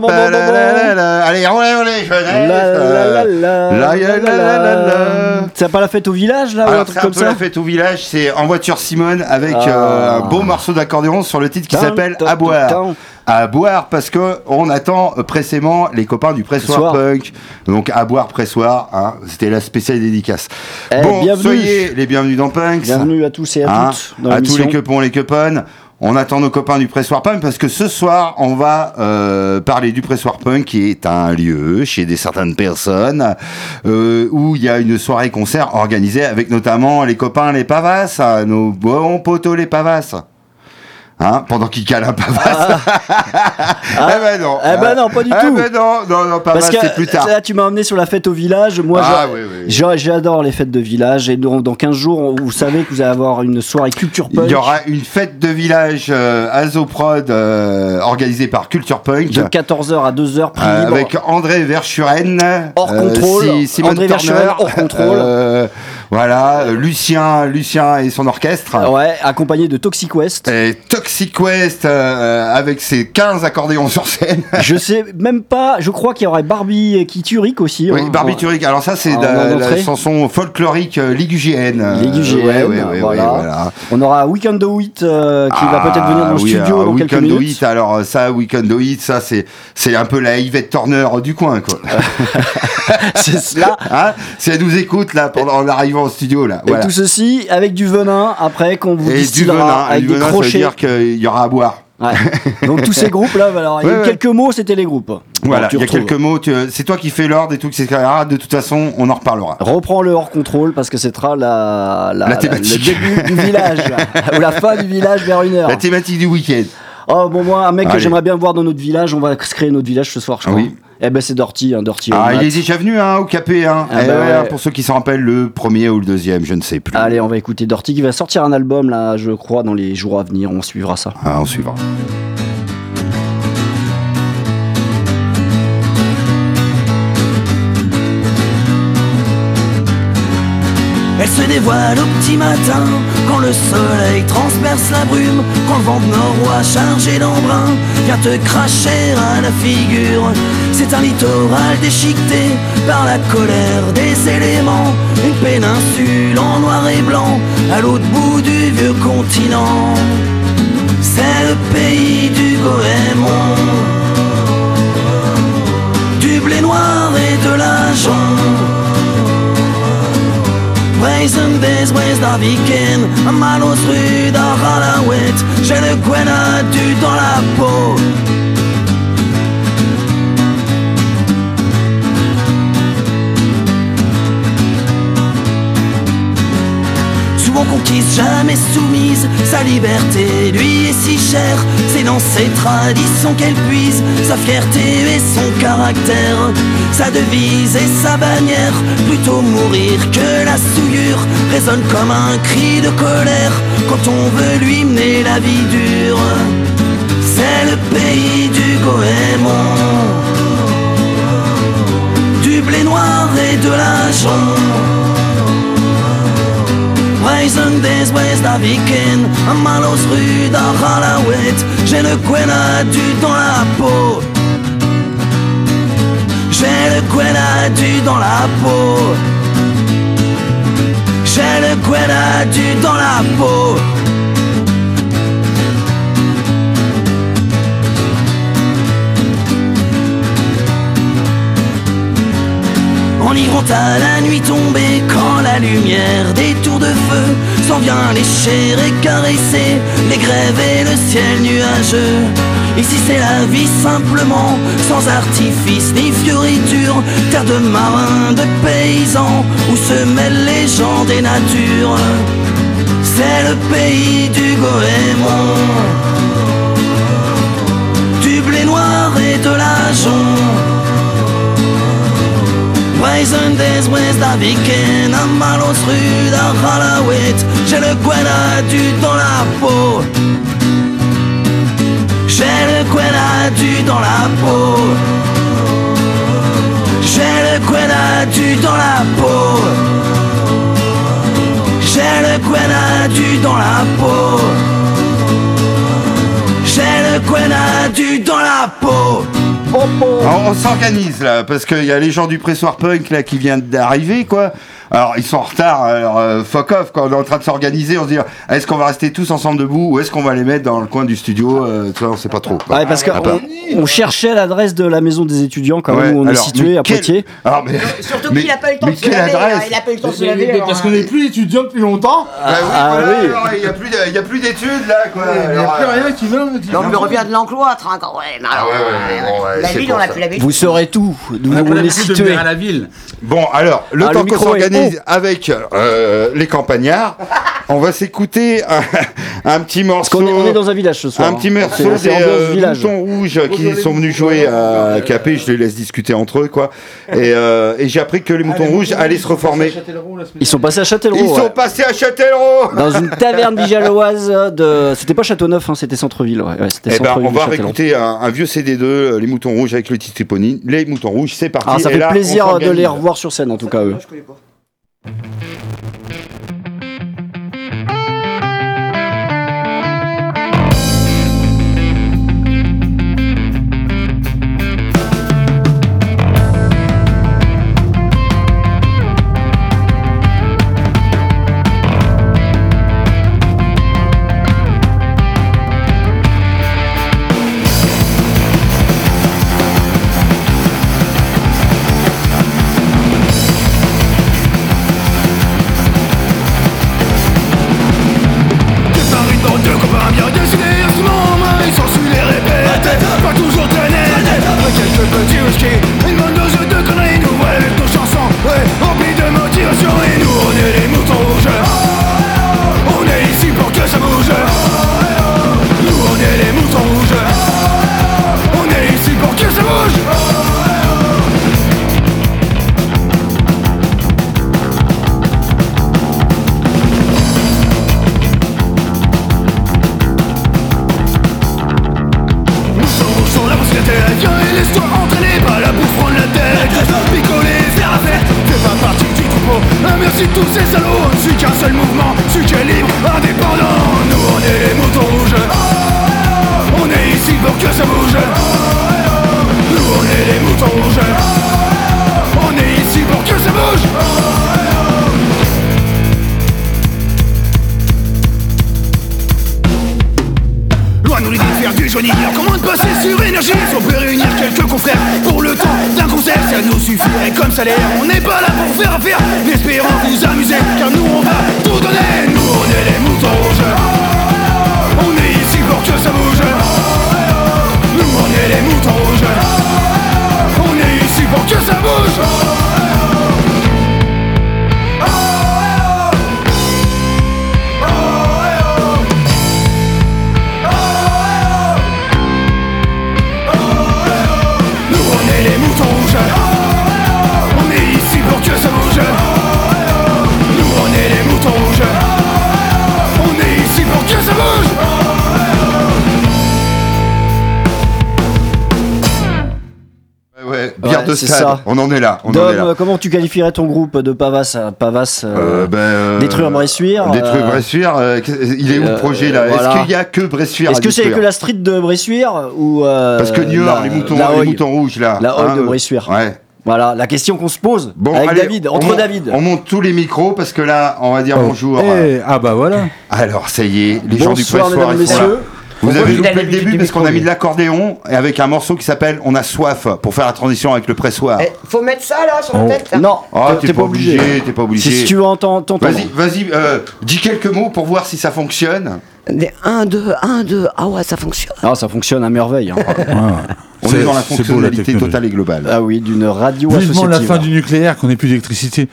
bon, bon, bon. Allez, jeunesse. La. C'est pas la fête au village là Alors c'est un peu la fête au village, c'est en voiture Simone avec Ah. euh, un beau morceau d'accordéon sur le titre qui s'appelle À boire. À boire parce que on attend pressément les copains du pressoir punk. Donc à boire pressoir, hein, c'était la spéciale dédicace. Eh, bon, bienvenue. soyez les bienvenus dans Punks. Bienvenue à tous et à Hein, toutes dans à tous les quepons, les queponnes. On attend nos copains du Pressoir Punk parce que ce soir, on va euh, parler du Pressoir Punk qui est un lieu chez des certaines personnes euh, où il y a une soirée concert organisée avec notamment les copains les Pavas, nos bons potos les Pavas. Hein, pendant qu'ils calent un Pavas. eh ben non. Eh ben non, pas du eh tout. ben non, non, non, Pavas, Parce que c'est plus tard. là, tu m'as emmené sur la fête au village. Moi, Ah, oui, oui. j'adore les fêtes de village. Et donc, dans 15 jours, vous savez que vous allez avoir une soirée culture punk Il y aura une fête de village euh, Azoprod euh, organisée par Culture Punk. de 14h à 2h, prix Euh, avec André Verschuren, Hors contrôle. Si- Simone André Verschuren, hors contrôle. Euh, voilà, euh, Lucien, Lucien et son orchestre. Ouais, accompagné de Toxic West. Et Toxic West euh, avec ses 15 accordéons sur scène. je sais même pas, je crois qu'il y aurait Barbie qui Turic aussi. Oui, hein. Barbiturique. Alors ça, c'est En la, chanson folklorique euh, Ligugienne. Euh, Ligugienne, ouais, ouais, ouais, voilà. On aura Weekend of Wheat euh, qui va Ah, peut-être venir dans le oui, studio alors, dans quelques Weekend minutes. Hit, alors euh, ça, Weekend Hit, ça c'est c'est un peu la Yvette Turner du coin quoi. C'est cela. Hein si elle nous écoute là pendant en studio là. Et Voilà. tout ceci avec du venin après qu'on vous Et du venin, avec du des venin, ça veut crochets. dire qu'il y aura à boire. Ouais. Donc tous ces groupes là, alors il y a eu quelques mots, c'était les groupes. Voilà, il y a quelques mots. C'est toi qui fais l'ordre et tout, etc. De toute façon, on en reparlera. Reprends le hors contrôle parce que ce sera la, la, La thématique. le début du village ou la fin du village vers une heure. La thématique du week-end. Oh bon moi un mec que j'aimerais bien voir dans notre village, on va se créer notre village ce soir je crois. oui. Eh ben c'est Dorty, hein, Dorty. Ah, il est déjà venu hein, au Capé. Hein. Ah Eh bah ouais, ouais. Pour ceux qui s'en rappellent, le premier ou le deuxième, je ne sais plus. Allez, on va écouter Dorty qui va sortir un album là, je crois, dans les jours à venir. On suivra ça. Ah, on suivra. Dévoile au petit matin Quand le soleil transperce la brume Quand le vent de chargé d'embrun Vient te cracher à la figure. C'est un littoral déchiqueté Par la colère des éléments Une péninsule en noir et blanc À l'autre bout du vieux continent. C'est le pays du Goémon Du blé noir et de l'argent Brazen Days, West Daviken, à Malos rue d'Aralawet, j'ai le Gwenadu dans la peau. Souvent conquise, jamais soumise, sa liberté lui est si chère. C'est dans ses traditions qu'elle puise sa fierté et son caractère, sa devise et sa bannière. Plutôt mourir que la souillure résonne comme un cri de colère quand on veut lui mener la vie dure. C'est le pays du Goémon, du blé noir et de l'argent. Brazen Days, West Daviken, à Malos rue d'Aralawet, j'ai le Gwenadu dans la peau. J'ai le Gwenadu dans la peau. J'ai le Gwenadu dans la peau. Y rentre à la nuit tombée quand la lumière des tours de feu s'en vient lécher et caresser les grèves et le ciel nuageux. Ici c'est la vie simplement, sans artifice ni fioriture, terre de marins, de paysans, où se mêlent les gens des natures. C'est le pays du Goémon, du blé noir et de l'argent. Brazen Days, West Daviken, à Malos rue d'Aralawet, j'ai le Gwenadu dans la peau. J'ai le Gwenadu dans la peau. J'ai le Gwenadu dans la peau. J'ai le Gwenadu dans la peau. J'ai le Gwenadu dans la peau. On, on s'organise là, parce qu'il y a les gens du pressoir punk là qui viennent d'arriver, quoi. Alors ils sont en retard, alors euh, fuck off, quand on est en train de s'organiser, on se dit est-ce qu'on va rester tous ensemble debout ou est-ce qu'on va les mettre dans le coin du studio euh, tu vois, on sait pas trop. quoi. Ouais, parce Ah, qu'on on cherchait l'adresse de la maison des étudiants quand Ouais, même où on alors, est situé à quel- Poitiers. Alors, mais, Surtout mais- qu'il a pas eu le temps de se quelle laver. adresse hein, Il a pas eu le temps de se laver. alors, Parce hein. qu'on n'est plus étudiant depuis longtemps. Bah oui, Ah, voilà, oui. alors, il y a plus, de- il y a plus d'études là, quoi. Il n'y a plus euh, rien qui vient. le revient de l'encloître, hein, quand Ah ouais, la ville, on a plus la ville. Vous saurez tout d'où On est situé. à la ville. Bon, alors, le Ah, temps qu'on micro avec euh, les campagnards, on va s'écouter un, un petit morceau. Parce qu'on est, on est dans un village ce soir. Un petit hein. morceau C'est- c'est des euh, rouges qui sont venus jouer à Capé, je les laisse discuter entre eux, quoi. Et, euh, et j'ai appris que les moutons rouges allaient se reformer. Ils sont passés à Châtellerault. Ils sont passés à Châtellerault Dans une taverne vijalloise de. C'était pas Châteauneuf, hein, c'était Centre-Ville. Ouais, ouais, c'était Eh ben, on va réécouter un, un vieux CD2, euh, Les Moutons Rouges avec le titre éponyme. Les Moutons Rouges, c'est parti. Ah, ça Et fait là, on plaisir de les revoir sur scène en tout cas eux. Mm-hmm. Stade. ça. On en est là. On en Dom, est là. euh, comment tu qualifierais ton groupe de Pavas à Pavas euh, Euh, ben, euh, Détruire Bressuire Détruire euh, Bressuire. euh, il est où le euh, projet là? voilà. Est-ce qu'il y a que Bressuire Est-ce que c'est que la street de Bressuire ou euh, Parce que Niort, la- les moutons, les rouges là. La Hoy hein, de euh, Bressuire. Ouais. Voilà, la question qu'on se pose Bon, avec allez, David, on entre monte- David. On monte tous les micros parce que là, on va dire bonjour. Eh, ah bah voilà. Alors, ça y est, les gens du Bonsoir pressoir, là. Vous avez loupé le début parce qu'on a mis de l'accordéon et avec un morceau qui s'appelle On a soif pour faire la transition avec le pressoir. Eh, faut mettre ça là sur la Oh. tête là. Non, Oh, t'es pas obligé. t'es pas obligé. Si, tu veux entendre, t'entendre. Vas-y, vas-y, euh, dis quelques mots pour voir si ça fonctionne. Des 1, 2, 1, 2. Ah ouais, ça fonctionne. Ah, ça fonctionne à merveille. hein. On est dans la beau, la fonctionnalité totale et globale. ah oui, d'une radio Vivement la associative. fin du nucléaire, qu'on ait plus d'électricité.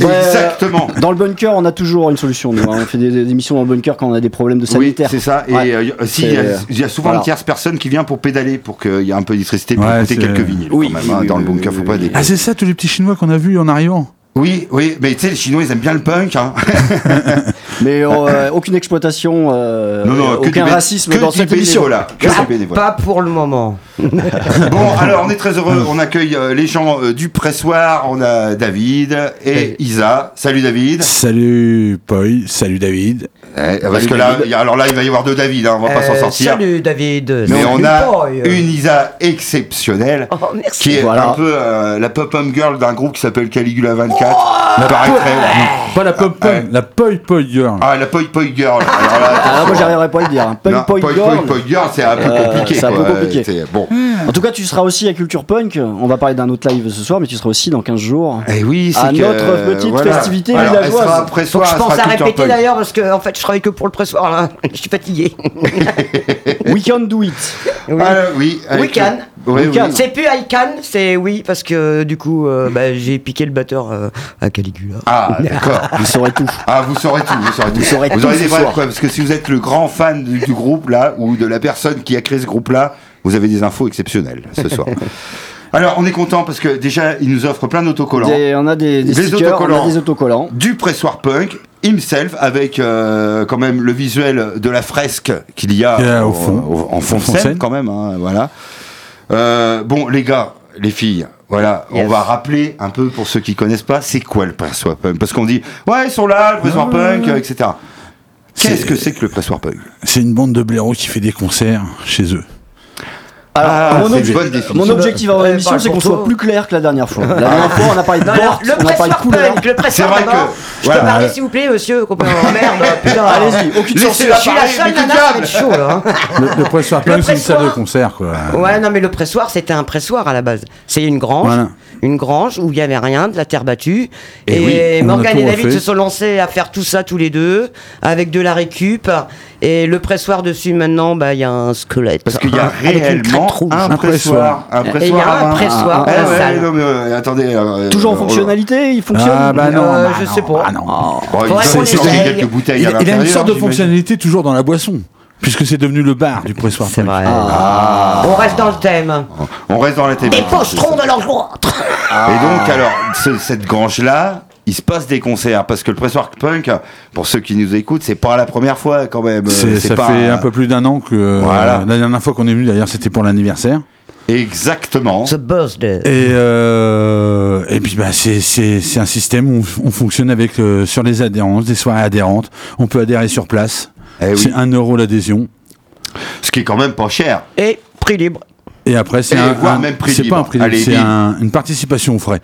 Ouais, Exactement. Dans le bunker, on a toujours une solution. Nous, hein. On fait des, des émissions dans le bunker quand on a des problèmes de Oui, sanitaire. c'est ça. Et Ouais. euh, si, il y, a- C'est- il y a souvent voilà. une tierce personne qui vient pour pédaler, pour qu'il y ait un peu d'électricité, pour Ouais, écouter quelques vinyles. Oui, quand même, hein, oui, dans oui, le bunker, oui, faut pas oui. déconner. Ah, c'est ça, tous les petits Chinois qu'on a vus en arrivant. Oui, oui, mais tu sais, les Chinois, ils aiment bien le punk. Hein. Mais euh, aucune exploitation, euh, non, non, que aucun du racisme que dans cette émission. Que du bénévolat. Pas pour le moment. Bon, alors on est très heureux. On accueille euh, les gens euh, du pressoir. On a David et Isa. Salut David. Salut Paul, salut David. Eh, parce que là, il y a- alors là, il va y avoir deux David. hein, on va pas s'en sortir. Salut David. Mais Salut, on a Boy. une Isa exceptionnelle. Oh, merci. Qui est Voilà. un peu euh, la pop-up girl d'un groupe qui s'appelle Caligula 24. Paraîtrait. Pas la pop Ouais. la poi poi girl. Ah, la Poi Poi Girl. Alors là, Ah, moi, j'arriverai pas à le dire. hein. Poi Girl. Poi Poi Girl, c'est un peu Euh, compliqué. c'est un peu quoi. compliqué. C'est- Bon. Tout cas, tu seras aussi à Culture Punk. On va parler d'un autre live ce soir, mais tu seras aussi dans 15 jours. Et oui, c'est À que, notre petite voilà. festivité Alors, Elle villageoise. sera après Faut soir, que je elle pense sera à répéter d'ailleurs parce que en fait je travaille que pour le pressoir là. Je suis fatigué. We can do it. Oui. Ah, oui. We can. Oui, oui. C'est plus I can, c'est oui parce que du coup euh, bah, j'ai piqué le batteur euh, à Caligula. Ah, d'accord. Vous saurez tout. Ah, vous saurez tout, vous saurez tout. saurez tout aurez des vrais preuves, parce que si vous êtes le grand fan du, du groupe, là, ou de la personne qui a créé ce groupe-là, vous avez des infos exceptionnelles ce soir. Alors, on est content parce que déjà, il nous offre plein d'autocollants. Des- on a des, des Des stickers, on autocollants. a des autocollants. Du pressoir punk, himself, avec euh, quand même le visuel de la fresque qu'il y a Qu'il y a au au- fond. au- en fond Au de fond de scène, scène. quand même. hein, voilà. Euh, bon, les gars, les filles, voilà, Yes. on va rappeler un peu pour ceux qui connaissent pas, c'est quoi le pressoir punk? Parce qu'on dit, ouais, ils sont là, le pressoir punk, euh, etc. Qu'est-ce C'est- que c'est que le pressoir punk? C'est une bande de blaireaux qui fait des concerts chez eux. Alors, Ah, mon, c'est obje- mon objectif avant l'émission, c'est qu'on soit plus clair que la dernière fois. La dernière fois, on a parlé de porte, le on a parlé de pressoir couleur. punk, le pressoir C'est vrai que- Je voilà. peux parler s'il vous plaît monsieur copain. Oh, merde, putain. Allez-y, aucune censure. Je suis la seule nana, être chaud là. hein. Le, le pressoir punk, c'est une salle de concert, quoi. Ouais, non, mais le pressoir, c'était un pressoir à la base. C'est une grange, Voilà. Une grange où il y avait rien, de la terre battue. Et Et, oui, a Morgane et David se sont lancés à faire tout ça tous les deux, avec de la récup. Et le pressoir dessus, maintenant, bah, il y a un squelette. Parce qu'il y a réellement un pressoir. Un Et il y pressoir a un pressoir euh, attendez. euh, Toujours en euh, fonctionnalité, il fonctionne. Ah bah non, Euh, bah je non, sais pas. ah non. Il, a une sorte de fonctionnalité toujours dans la boisson, puisque c'est devenu le bar du pressoir C'est punk. vrai. Ah. On reste dans le thème. On reste dans la thématique. Des pochetrons de l'angoître. Et donc, alors, ce- cette grange-là, il se passe des concerts parce que le pressoir punk, pour ceux qui nous écoutent, c'est pas la première fois quand même. C'est- c'est ça pas fait un peu plus d'un an que euh, Voilà. la dernière fois qu'on est venu d'ailleurs c'était pour l'anniversaire Exactement. The birthday. et euh, et puis bah c'est c'est c'est un système où on, on fonctionne avec euh, sur les adhérences des soirées adhérentes on peut adhérer sur place Eh oui. c'est 1 euro l'adhésion Ce qui est quand même pas cher. Et prix libre. et après c'est un, même prix c'est libre. pas un prix libre c'est un- une participation aux frais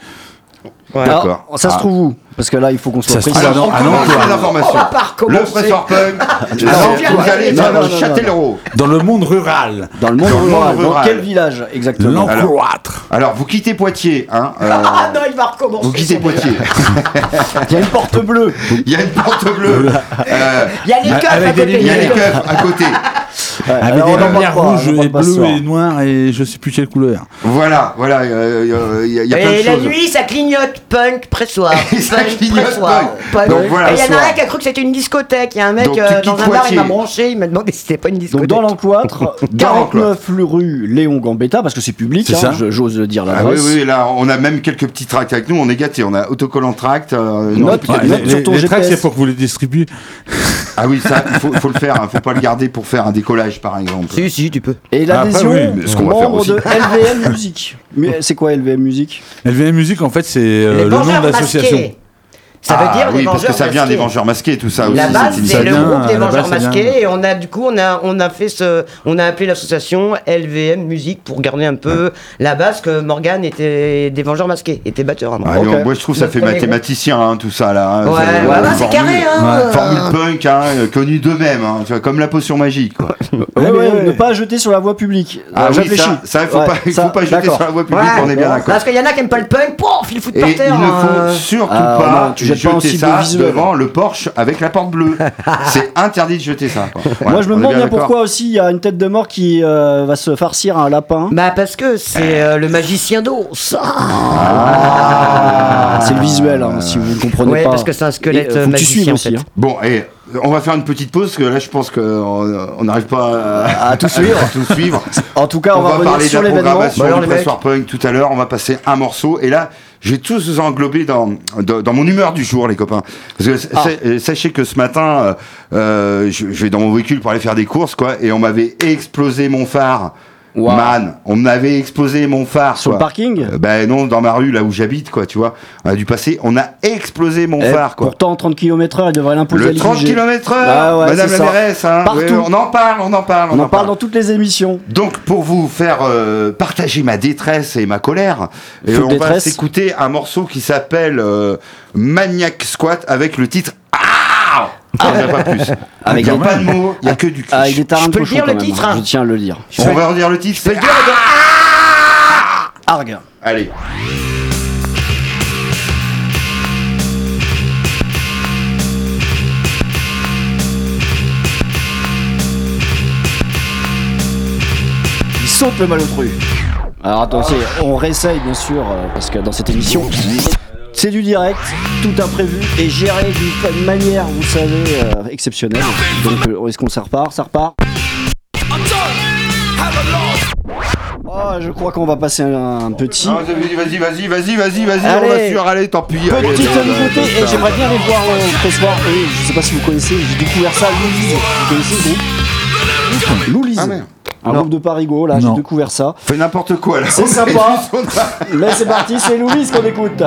D'accord. ça se trouve où? Parce que là, il faut qu'on soit précis. Alors, va pas recommencer. Le pressoir punk, vous allez non, dans Châtellerault. dans le monde rural Dans le monde Dans le monde rural. Dans quel village exactement l'encloître Alors, vous quittez Poitiers, hein. euh, Ah non, il va recommencer. vous quittez Poitiers. Il y a une porte bleue. Il y a une porte bleue. Euh, Il y a les Avec keufs à des côté. il y a les keufs à côté. Ouais, avec des lumières rouges et bleues et noires et je sais plus quelle couleur Voilà, voilà. euh, euh, Il y a, il y a plein de Et la choses. nuit, ça clignote punk pressoir. Ça clignote. Donc voilà, il y en a un qui a cru que c'était une discothèque. Il y a un mec Donc, tu euh, quittes dans un bar, il Poitiers. m'a branché, il m'a demandé si c'était pas une Donc discothèque. dans l'encloître, 49 rue Léon Gambetta, parce que c'est public, C'est hein, ça. je- j'ose le dire Ah oui, l'adresse. oui, là, on a même quelques petits tracts avec nous. On est gâtés. On a autocollant tract. euh, non, Note. les, sur ton les tracks GPS. c'est pour que vous les distribuez Ah oui, ça, il faut, faut le faire. hein. Faut pas le garder pour faire un décollage, par exemple. Si, si, tu peux. Et l'adhésion, Après, oui, mais ce qu'on va faire membre aussi. de LVM Musique. Mais c'est quoi LVM Musique? LVM Musique en fait c'est euh, les le nom vengeurs de l'association masqués. Ça veut Ah dire oui, les parce que ça vient des vengeurs masqués, tout ça aussi. La base, c'est le vient, groupe des la Vengeurs. Masqués et on a du coup on a on a fait ce on a appelé l'association LVM Musique pour garder un peu la base que Morgan était des Vengeurs Masqués, était batteur. Ok. Moi, je trouve ça fait mathématicien, hein, tout ça, là. hein. Ouais, C'est- ouais, euh, bah, carré, hein. ouais, Formule punk, hein, euh, connue d'eux-mêmes, hein, tu vois, comme la potion magique, quoi. Ouais, ouais, ne pas jeter sur la voie publique. Ah Euh, oui, ça, ça, il faut pas, il faut pas jeter sur la voie publique, on est bien d'accord. Parce qu'il y en a qui aiment pas le punk, pouf, ils le foutent par il terre. ne hein. faut surtout Ah, pas cible ça devant le Porsche avec la porte bleue. C'est interdit de jeter ça. quoi. Voilà, Moi, je me demande bien pourquoi aussi il y a une tête de mort qui euh, va se farcir un lapin. Bah parce que c'est euh, le magicien d'os. Ah, c'est le visuel, hein, si vous ne comprenez Ouais, pas. parce que c'est un squelette, Et, euh, magicien, en aussi. fait. hein. Bon, et on va faire une petite pause, parce que là, je pense qu'on on n'arrive pas à, À tout suivre. à tout suivre. En tout cas, on, on, va, va, revenir parler de sur la l'événement. programmation Bah alors, du. Pressoir Punk tout à l'heure. On va passer un morceau. Et là, je vais tous vous englober dans, dans, dans mon humeur du jour, les copains. Parce que Ah. sa- sachez que ce matin, euh, euh, je, je vais dans mon véhicule pour aller faire des courses, quoi. Et on m'avait explosé mon phare. Wow. Man, on m'avait explosé mon phare. Sur le parking Euh, Ben non, dans ma rue, là où j'habite, quoi, tu vois. On a dû passer, on a explosé mon Eh, phare, quoi. Pourtant, 30 km/h, il devrait l'imposer à Le 30 l'IGG. km heure, Ah ouais, Madame la mairesse, hein. Partout. Oui, on en parle, on en parle, On en parle dans toutes les émissions. Donc pour vous faire euh, partager ma détresse et ma colère, euh, on va s'écouter un morceau qui s'appelle euh, Maniac Squat avec le titre Ah J'en ai pas plus. Avec il n'y a des- pas de mots, il n'y a que du cul. Ah, il est tarant Je peux le cochon, dire, le titre, hein. hein. Je tiens à le dire. On va redire le titre c'est- Arg. Allez. Il saute le malotru. Alors attention, on réessaye bien sûr, euh, parce que dans cette émission, c'est du direct, tout imprévu et géré d'une manière, vous savez, euh, exceptionnelle. Donc euh, est-ce qu'on ça repart? Ça repart? Oh, je crois qu'on va passer un, petit. Ah, Vas-y, vas-y, vas-y, vas-y, vas-y, Allez. on assure, allez, tant pis. Petite nouveauté, et j'aimerais bien les voir euh, ce soir. Et je sais pas si vous connaissez, j'ai découvert ça à Louise. Vous connaissez. Ah, merde. Un groupe de Parigo, là, j'ai découvert ça. Fais n'importe quoi là. C'est sympa. Mais c'est parti, c'est Louise qu'on écoute.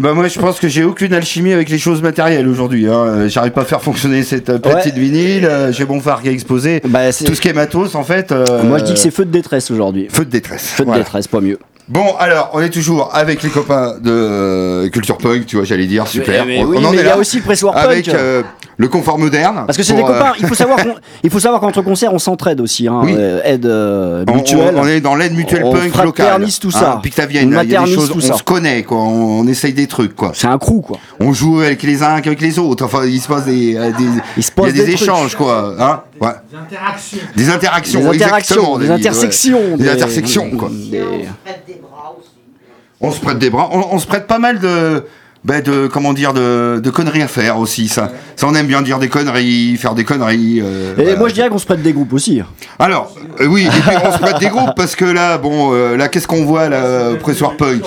Bah moi je pense que j'ai aucune alchimie avec les choses matérielles aujourd'hui. Hein. Euh, J'arrive pas à faire fonctionner cette euh, petite Ouais. vinyle. euh, j'ai mon phare qui est explosé. Bah, c'est- Tout ce qui est matos en fait. euh, Moi je dis que c'est feu de détresse aujourd'hui. feu de détresse. Feu de Voilà. détresse, pas mieux. Bon alors on est toujours avec les copains de euh, Culture Punk, tu vois j'allais dire super. Mais- mais on, oui, on en mais est il y a aussi Pressoir avec Punk. euh, le confort moderne. Parce que c'est des euh, copains, il faut savoir qu'on- il faut savoir qu'entre concerts on s'entraide aussi, hein, Oui. euh, aide euh, on, mutuelle. on- on est dans l'aide mutuelle On punk locale. fraternise tout ça. Hein, Pictavienne, On là, il y a des maternise choses, tout on se connaît, quoi. On, on essaye des trucs, quoi. C'est un crew quoi. On joue avec les uns qu'avec les autres. Enfin, il se passe des, euh, des- Il se il y a passe des, des échanges, quoi. Hein ouais. Des interactions. Des interactions. Des interactions, exactement, des ouais. intersections. Des intersections, quoi. des- On se prête des bras. On, on se prête pas mal de, bah, de comment dire de, de conneries à faire aussi ça. Ça on aime bien dire des conneries, faire des conneries. euh, Et voilà. moi je dirais qu'on se prête des groupes aussi. Alors euh, oui, et puis on se prête des groupes parce que là bon euh, là qu'est-ce qu'on voit là pressoir punk?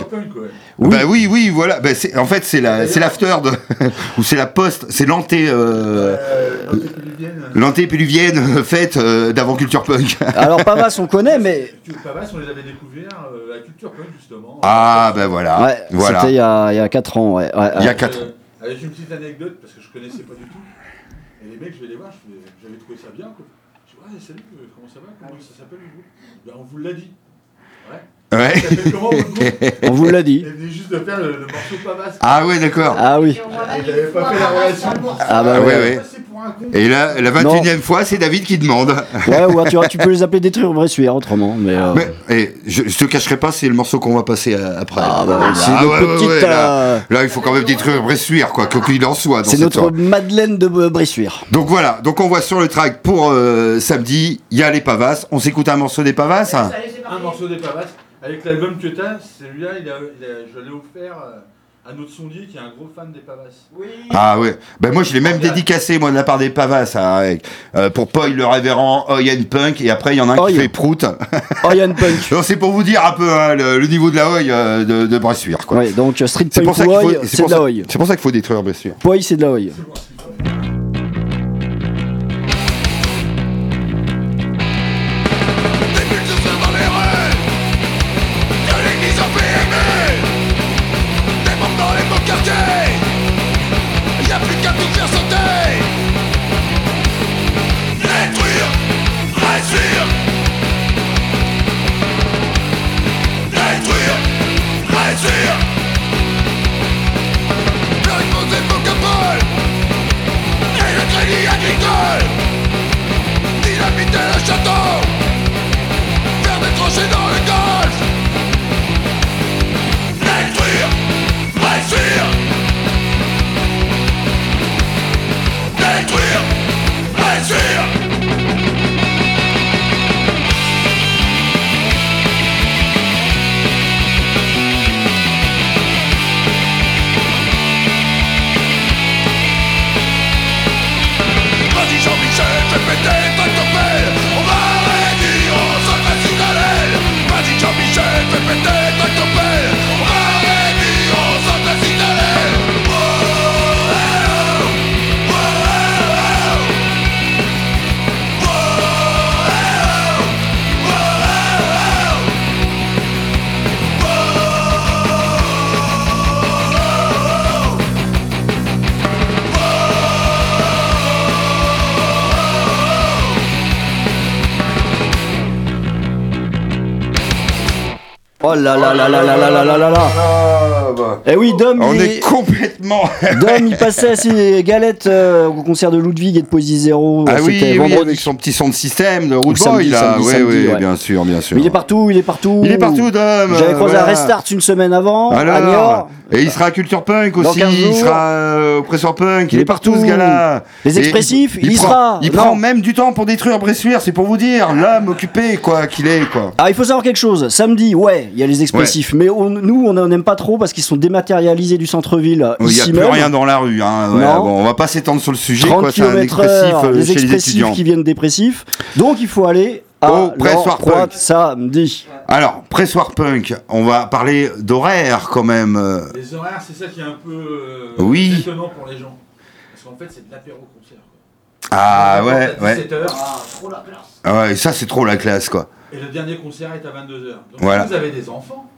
Oui. Bah oui oui voilà bah, c'est- en fait c'est la c'est l'after de ou c'est la post c'est l'anté euh, l'antépéluvienne faite euh, d'avant culture punk. Alors Pavas on connaît, mais Pavas, on les avait découverts à la culture punk justement. Ah ben voilà ouais, voilà. c'était il y a, il y a 4 ans. Ouais, ouais, Il y a ouais. quatre. Euh, avec une petite anecdote, parce que je connaissais pas du tout. Et les mecs, je vais les voir, j'avais trouvé ça bien. Quoi. Je dis, ouais, salut, euh, comment ça va? Comment ça s'appelle le groupe Ben, On vous l'a dit. Ouais. Ouais. Comment On vous l'a dit. Et venait juste de faire le, le morceau Pavas. Ah ouais d'accord. Ah oui. Pas fait la relation. Ah bah Ah ouais. ouais, ouais. Et là la 21 e fois c'est David qui demande. Ouais, ou tu, peux les appeler détruire bressuire autrement. Mais, euh, Mais et, je, je te cacherai pas, c'est le morceau qu'on va passer euh, après. Ah, bah, c'est Ah, notre ouais, ouais, petite, ouais, là, euh, là, il faut quand même détruire Bressuire, quoi, quoi qu'il en soit. c'est notre. Madeleine de euh, Bressuire. Donc voilà, donc on voit sur le track pour euh, samedi, il y a les Pavas. On s'écoute un morceau des Pavas hein Un morceau des Pavas. Avec l'album que t'as, celui-là, il a, il a- je l'ai offert euh, à notre sondier qui est un gros fan des Pavas. Ah ouais, ben moi je l'ai même dédicacé moi de la part des Pavas avec, euh, pour Poy le révérend, Oyen Punk et après il y en a un Oy. qui fait Prout. Orion Punk. Donc c'est pour vous dire un peu hein, le, le niveau de la Oy euh, de, de Bressuire quoi. Ouais, donc euh, Street C'est pour Punk ça qu'il faut, c'est c'est pour de la ça- Oi. c'est pour ça qu'il faut détruire Bressuire. Boy, c'est de la Oi. Oh là là là là là là là là là là. Ah, bah. Eh oui, Dom, On il, est complètement. Dom, il passait à ses galettes euh, au concert de Ludwig et de Poésie Zéro. Ah oui, oui, vendredi. avec son petit son de système Root Le samedi, Boy là. ouais, ouais. bien sûr, bien sûr. Mais il est partout, il est partout. Il est partout, Dom. J'avais croisé à. Restart une semaine avant, à Alors, Niort. et il sera à Culture Punk aussi, 15 il sera euh, au Presseur Punk, il, Il est partout, ce gars-là. Les expressifs, il prend, sera. Il prend même du temps pour détruire Bressuire, c'est pour vous dire, l'homme occupé quoi qu'il est quoi. Alors il faut savoir quelque chose. Samedi, ouais, il y a les expressifs, mais on- nous on n'en aime pas trop parce qu'ils sont dématérialisés du centre-ville. Il n'y a plus même. rien dans la rue, hein. Non. bon, on va pas s'étendre sur le sujet 30 quoi, c'est un km expressif heure, euh, les chez les expressifs étudiants. qui viennent dépressifs. Donc il faut aller à Au pressoir punk. samedi. Alors, Pressoir Punk, on va parler d'horaire quand même. Les horaires, c'est ça qui est un peu euh, Oui. étonnant pour les gens. Parce qu'en fait, c'est de l'apéro-concert. Ah On ouais, commence à ouais. 17h, Ah ouais, ça c'est trop la classe quoi. Et le dernier concert est à 22h. Donc Voilà. si vous avez des enfants,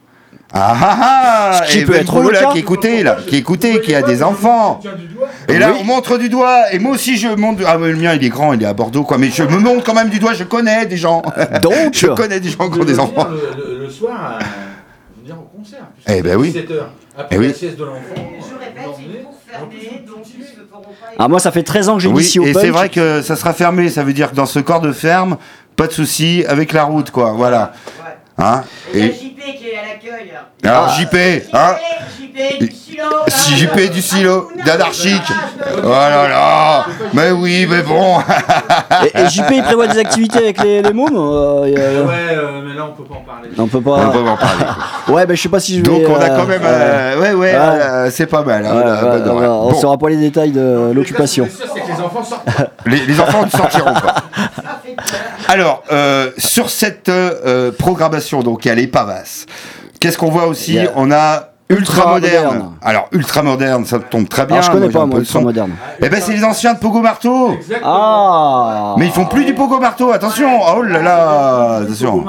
Ah ah ah Ce qui Et peut être vous le là cas. qui écoutez là, qui écoutez, qui a des enfants. Et là, Oui. on montre du doigt, et moi aussi je montre. Ah, mais le mien il est grand, il est à Bordeaux quoi, mais je me montre quand même du doigt, je connais des gens. Donc, je connais des gens qui ont des enfants. Le, le- le soir, à, venir au concert. Eh ben oui. 17h. Après Eh oui. la sieste de l'enfant. Je répète, ah, moi ça fait 13 ans que j'ai Oui, ici au et c'est vrai que ça sera fermé, ça veut dire que dans ce corps de ferme, pas de souci avec la route quoi, voilà. Hein Et JP qui est à l'accueil. alors JP, hein JP du silo. Si JP du silo, d'anarchique. Oh là là Mais oui, mais bon Et, et JP, il prévoit des activités avec les, les mômes euh, y a- Ouais, euh, mais là on peut pas en parler. On peut On pas. peut en parler. Ouais, bah je sais pas si je vais. Donc on a euh, quand même... ouais. euh, ouais, ouais, Ouais. euh, c'est pas mal. hein, Ouais, on ouais, on on Bon, saura pas les détails de l'occupation. Ce qui est sûr, c'est que les enfants sortent pas. les, les enfants ne sortiront pas. Alors, euh, sur cette euh, programmation, donc y a les Pavas. Qu'est-ce qu'on voit aussi? On a ultra moderne. moderne. Alors ultra moderne, ça tombe très bien. Alors je connais j'ai un pas peu moi, ultra son. moderne. Eh ben c'est les anciens de Pogo Marteau. Exactement. Ah Mais ils font plus du Pogo Marteau, attention. Oh là là, Au attention.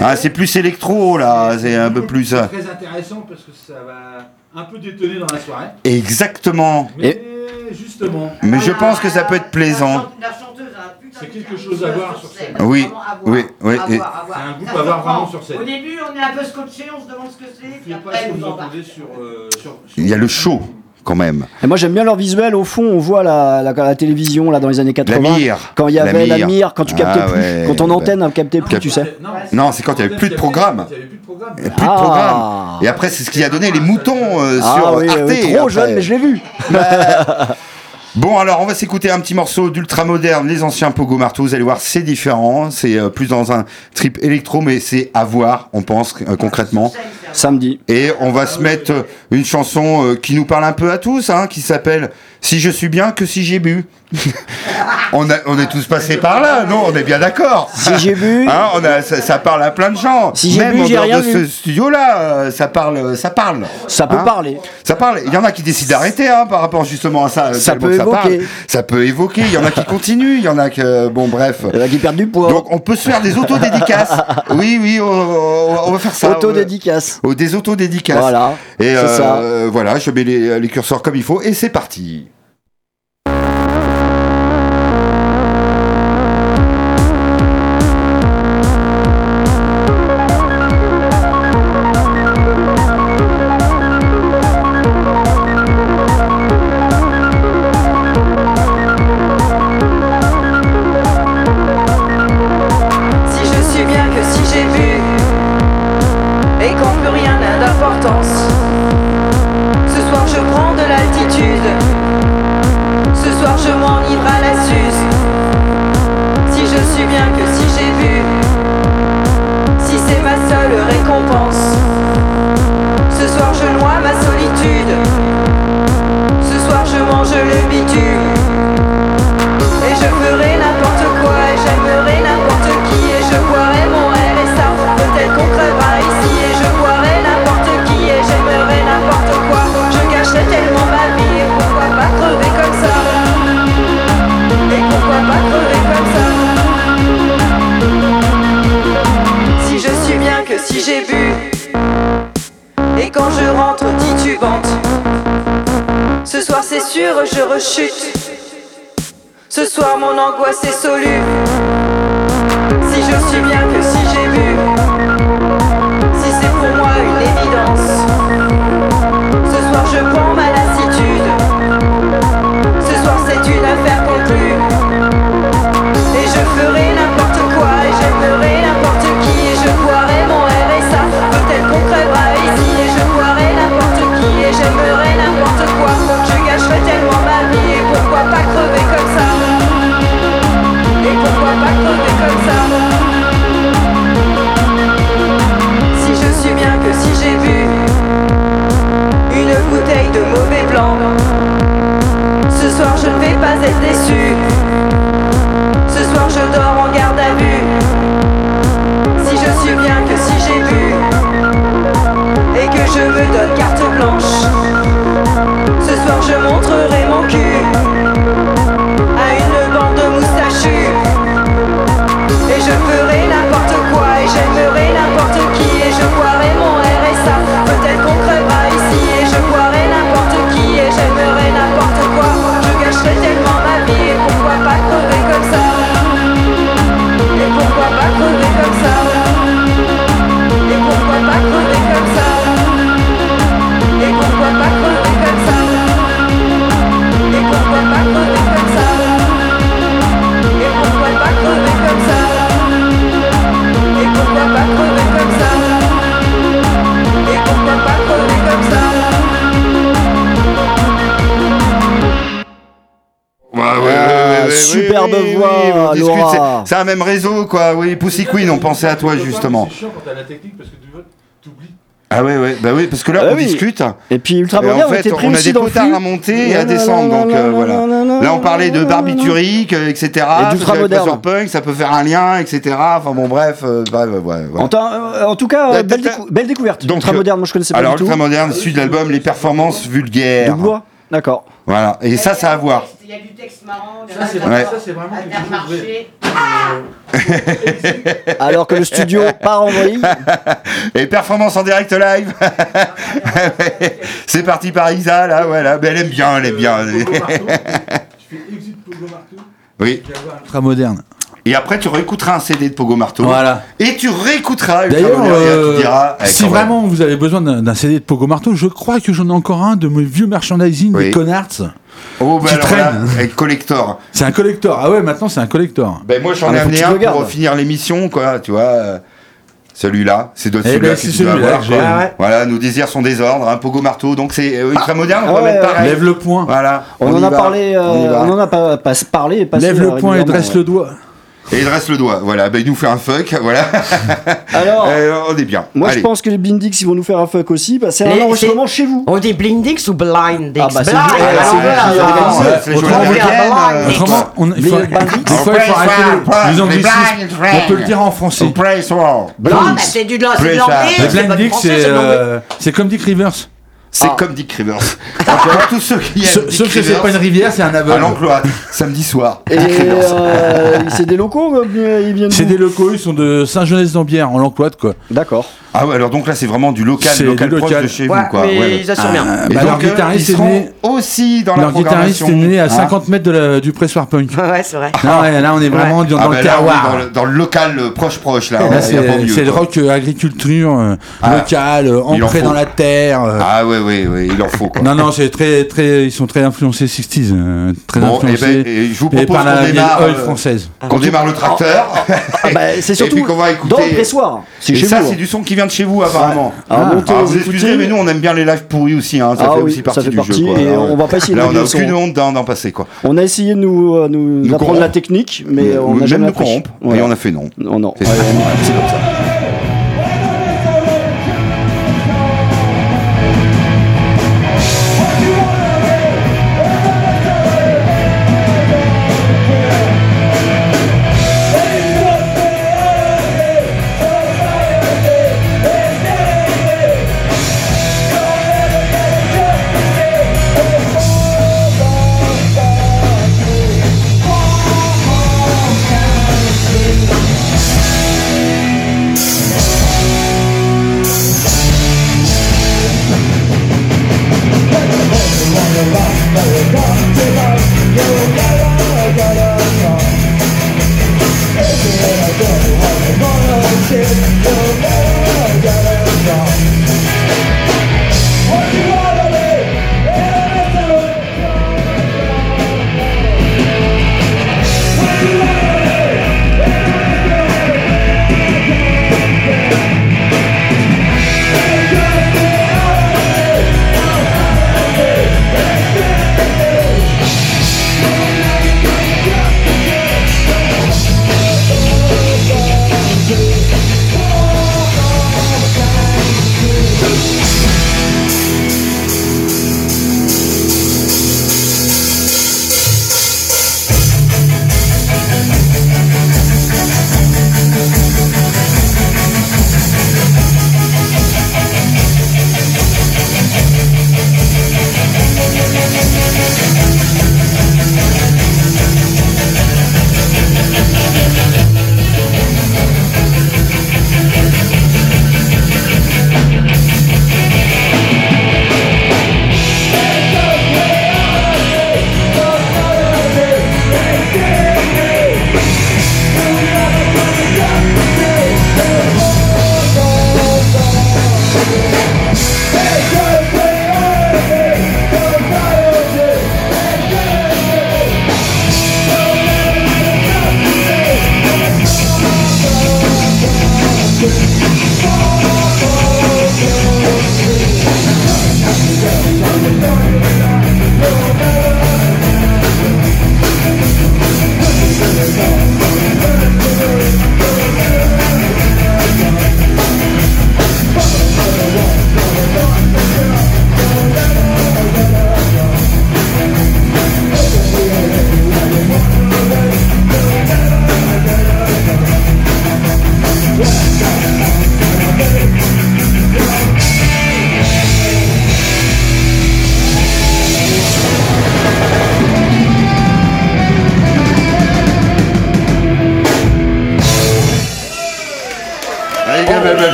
Ah, c'est plus électro là, c'est un peu plus. euh, très intéressant parce que ça va un peu détonner dans la soirée. Exactement. Mais justement, Mais je pense que ça peut être plaisant. La chanteuse a un putain C'est quelque chose à voir sur scène. Oui, Vraiment à voir. oui, oui. C'est un groupe à voir vraiment sur scène. Au début, on est un peu scotché, on se demande ce que c'est, je puis sais pas ce que vous entendez sur, euh, sur, Il y a le show quand même. Et moi j'aime bien leur visuel. Au fond, on voit la, la, la télévision là dans les années 80. La mire. Quand il y avait la mire, quand tu captais Ah plus, ouais, quand ton antenne ne captait plus, tu sais. non, c'est quand il y avait plus de programme. Il plus de programme. Il y a plus de Ah. programme. Et après, c'est ce qui a donné les moutons euh, Ah sur oui, Arte. oui, trop après. jeune, mais je l'ai vu. Bon, alors on va s'écouter un petit morceau d'ultra moderne, les anciens Pogo Marteau. Vous allez voir, c'est différent. C'est euh, plus dans un trip électro, mais c'est à voir, on pense euh, concrètement. Samedi. Et on va se mettre euh, une chanson euh, qui nous parle un peu à tous, hein, qui s'appelle Si je suis bien que si j'ai bu. on, a- on est tous passés par là, non On est bien d'accord. Si j'ai bu. Hein, on a, ça, ça parle à plein de gens. Si j'ai Même bu, en j'ai dehors rien de ce vu. studio-là, euh, ça parle, ça parle. Ça peut Hein parler. Ça parle. Il y en a qui décident d'arrêter hein, par rapport justement à ça. Ça tellement peut parle. Ça peut évoquer. Il y en a qui continuent. Il y en a que bon, bref. Il y en a qui perdent du poids. Donc on peut se faire des autodédicaces. oui, oui, on, on- on va faire ça. Autodédicace. Oh, des autodédicaces. Voilà. Et euh, ça. euh, voilà, je mets les, les curseurs comme il faut et c'est parti. Barbevoix, on discute, Laura. c'est- un même réseau, quoi. Oui, Pussy Queen, on pensait à toi, justement. C'est chiant quand t'as la technique parce que tu t'oublies. Ah ouais, ouais, bah oui, parce que là, Ah on oui. discute. Et puis Ultra Et en Moderne fait, pris on a aussi des potards à monter et à descendre, donc euh, voilà. Là, on parlait de barbiturique, euh, etc. moderne. Pressure punk, ça peut faire un lien, etc. Enfin bon, bref, euh, bref, ouais, ouais. En, temps- euh, en tout cas, Euh, euh, belle, t'as- décou- belle découverte. Donc, Ultra euh, Moderne, moi je connaissais pas Alors, du tout. Ultra Moderne, issu de l'album Les Performances De Vulgaires. D'accord. Voilà, et ça, ça à voir. Il y a du texte marrant. Ça, c'est c'est vraiment quelque chose de vrai. Intermarché. Alors que le studio part en vrille. Et performance en direct live. C'est parti par Isa, là, voilà. Mais elle aime bien, elle aime bien. Tu fais exit Pogo Marteau. Oui. Ultra moderne. Et après, tu réécouteras un CD de Pogo Marteau. Voilà. Et tu réécouteras D'ailleurs, euh, tu diras. eh, si vraiment vous avez besoin d'un d'un CD de Pogo Marteau, je crois que j'en ai encore un de mes vieux merchandising Oui. des Connards. Oh, bah qui alors traîne. avec collector. C'est un collector. Ah ouais, maintenant c'est un collector. Ben moi j'en Ah, ai amené un pour finir l'émission, quoi, tu vois. euh, Celui-là, c'est de Eh celui-là ben, que c'est tu dois celui-là avoir. Ah ouais. Voilà, nos désirs sont désordres, un pogo marteau, donc c'est euh, ultra moderne, on Ah va ouais, mettre pareil. Lève le point. Voilà. On, y en a parlé, euh, on on en a pas, pas parlé Lève le point et dresse ouais. le doigt. Et il dresse le doigt, voilà, ben il nous fait un fuck, voilà. Alors, Euh, on est bien. moi Allez. je pense que les Blindix ils vont nous faire un fuck aussi. Bah, c'est un Mais enregistrement chez vous. On dit Blindix ou Blindix? Ah bah, c'est les Autrement, on euh, il faut, arrêter On peut le dire en français. Non, bah, c'est du de Blind. l'anglais. Blindix, euh, c'est comme Dick Rivers. C'est Ah. comme Dick Rivers. Pour tous ceux qui aiment Sauf Dick que c'est pas une rivière, c'est un À aveugle. l'encloître, samedi soir. Et euh, c'est des locaux, euh, ils viennent C'est des locaux, ils sont de Saint-Genès-d'Ambière, en l'Encloître, quoi. D'accord. Ah ouais, alors donc là c'est vraiment du local, local, du proche local. de chez Ouais, vous, quoi. mais Ouais, ouais. ils assurent bien. Ah, Et bah, donc, leur euh, guitariste ils né, aussi dans la leur guitariste programmation. est né à hein. 50 mètres de la- du pressoir punk. Ouais, c'est vrai. Non, ouais, là, on est vraiment dans, Ah dans bah le là, on est terroir. dans, le, dans le local euh, proche proche là. Là, c'est le rock euh, agriculture, euh, Ah, local, euh, ancré dans la terre. euh. Ah ouais ouais ouais, il en faut quoi. Non, non, c'est très, très, ils sont très influencés 60s, euh, très influencés. ben, et je vous et propose par la qu'on démarre, euh, française. qu'on démarre le tracteur. Ah bah, c'est Et surtout puis qu'on va écouter. dans le pressoir. C'est Et ça c'est hein. du son qui vient de chez vous apparemment. Alors, Ah, montez, vous excusez, mais nous on aime bien les lives pourris aussi. Hein, ça Ah fait oui, aussi partie ça fait du partie, jeu. quoi. et Ah, on va pas essayer de Là on a aucune honte d'en passer quoi. On a essayé de nous, euh, nous, Nous apprendre corrompre. la technique, mais euh, on n'a Même jamais nous corrompre. Voilà. Et on a fait non. Non, non. Ouais, c'est comme ça.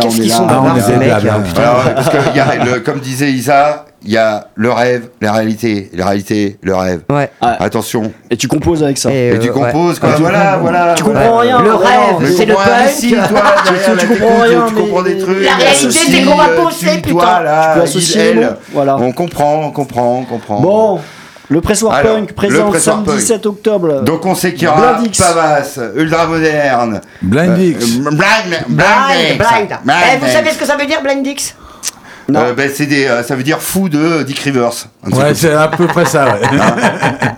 Là, on Qu'est-ce est qu'ils là. sont Ah, on bavards, est ces des mecs, blabla. putain. Alors, parce que, il y a le- comme disait Isa, il y a le rêve, la réalité, la réalité, le rêve. Ouais. Attention. Et tu composes avec ça. Et euh, tu ouais. composes, quoi. Tu voilà, comprends- voilà. tu comprends rien. Le rêve, c'est le punk. si, toi, derrière Tu comprends rien, tu mais- comprends des trucs. La réalité, c'est qu'on va euh, bosser, tu- toi, putain. là, Tu peux associer il, les elle. mots, voilà. On comprend, on comprend, on comprend. Bon, le pressoir Alors, punk le pressoir samedi punk. 7 octobre. Donc on sait qu'il y aura Blindix. Pavas, Ultra Moderne, Blind euh, X. Blind, Blind, Blindix, blind. Eh, vous savez ce que ça veut dire, Blindix? Euh, ben, c'est des, euh, ça veut dire fou de Dick Rivers. Un Ouais, c'est à peu près ça, ouais.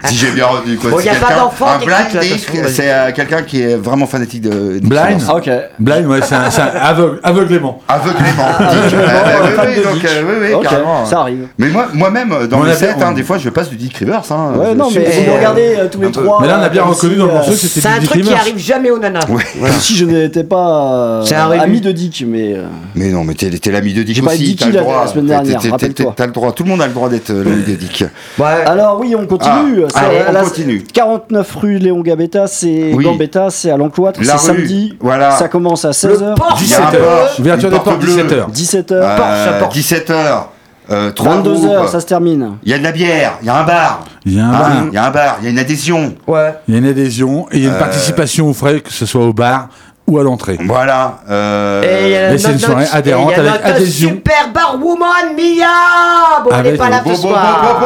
si j'ai bien retenu quoi. Bon, C'est y a pas d'enfant un qui blind Dick, vas-y. c'est euh, quelqu'un qui est vraiment fanatique de Dick Blind Rivers. Ok. Blind, ouais, c'est un, c'est un aveugle, aveuglément. Aveuglément. Dick. aveuglément, Euh, oui, fan oui, de donc, Dick. euh, oui, oui, Ok, carrément. ça arrive. Mais moi, moi-même, dans On les a sets, bien- hein, des fois, je passe du Dick Rivers. Hein, Ouais, non, mais c'est- vous regardez tous un les trois. Mais là, on a bien reconnu si, dans le morceau que c'était C'est un du Dick truc qui Rivers. arrive jamais aux nanas. Comme si je n'étais pas C'est un ami de Dick, mais. Mais non, mais t'es l'ami de Dick aussi. Droit. la semaine dernière, rappelle-toi. T'as le droit. Tout le monde a le droit d'être euh, Dick. Ouais. Alors oui, on continue. Ah, C'est allez, à on la- continue. 49 rue Léon Gambetta, c'est Oui. Gambetta, c'est à l'encloître, c'est samedi. voilà. Ça commence à 16h. Porsche Il y a un 17 heures. Porsche, Ouverture une des portes, bleue. 17 heures. 17h. Euh, Porsche, Porsche. 17h. Euh, trois 22h, groupes. ça se termine. Il y a de la bière, il y a un bar. Il y a un Hein, bar, Il y a un bar, il y a une adhésion. Ouais. il y a une adhésion et il y a Euh. une participation aux frais, que ce soit au bar ou à l'entrée. Voilà. euh, Et c'est une soirée adhérente avec adhésion. Super barwoman Mia Bon, elle n'est pas là ce soir.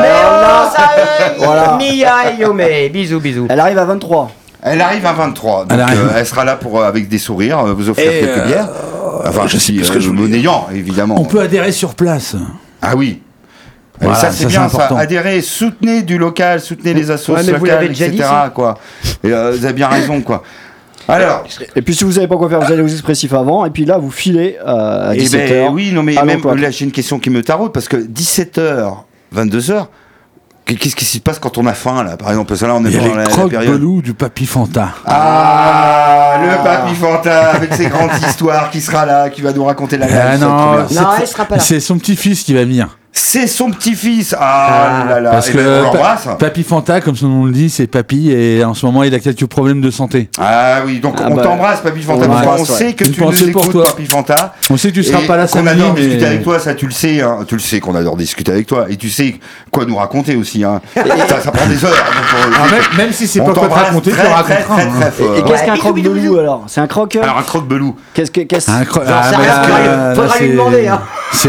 Mais on ça Voilà. Mia et Yomé. Bisous, bisous. Elle arrive à 23. Elle arrive à 23. Donc, Elle arrive. euh, elle sera là pour, euh, avec des sourires, euh, vous offrir Et, quelques euh, bières. Enfin, je sais plus ce que je voulais monnayant, évidemment. On peut adhérer sur place. Ah oui. Voilà, ça c'est bien, ça. important. Adhérez, soutenez du local, soutenez les Ouais, vous locales, déjà etc. dit, ça. quoi. Et, euh, vous avez bien raison, quoi. Alors, Et puis si vous savez pas quoi faire, vous allez aux expressifs avant. Et puis là, vous filez euh, à eh 17h. ben, oui, non mais même là j'ai une question qui me taraude parce que 17h, 22h, qu'est-ce qui se passe quand on a faim là Par exemple, parce que là on est Il dans la, la période. belous du Papy Fanta. Ah, le papy Fanta avec ses grandes histoires qui sera là, qui va nous raconter la Ah non, Non, elle sera pas là. c'est son petit-fils qui va venir. C'est son petit-fils. Ah, là là. Parce Eh que ben, on l'embrasse. Papy Fanta, comme son nom le dit, c'est Papy et en ce moment il a quelques problèmes de santé. Ah oui, donc Ah on bah, t'embrasse, Papy Fanta. on ouais. sait que Une tu nous pensée pour écoutes, toi. Papy Fanta. On sait que tu seras pas là samedi, adore mais discuter avec toi, ça tu le sais, hein. tu le sais qu'on adore discuter avec toi, et tu sais quoi nous raconter aussi. Hein. ça, ça prend des heures. donc, Ah, euh, même, même si c'est on pas quoi te raconter, tu raconteras. très, hein. très fort. Et qu'est-ce qu'un Bisous, croque bisous, belou bisous. alors? C'est un croque Alors un croque-belou. Qu'est-ce que. qu'est-ce- ah, faudra lui- demander, hein. C'est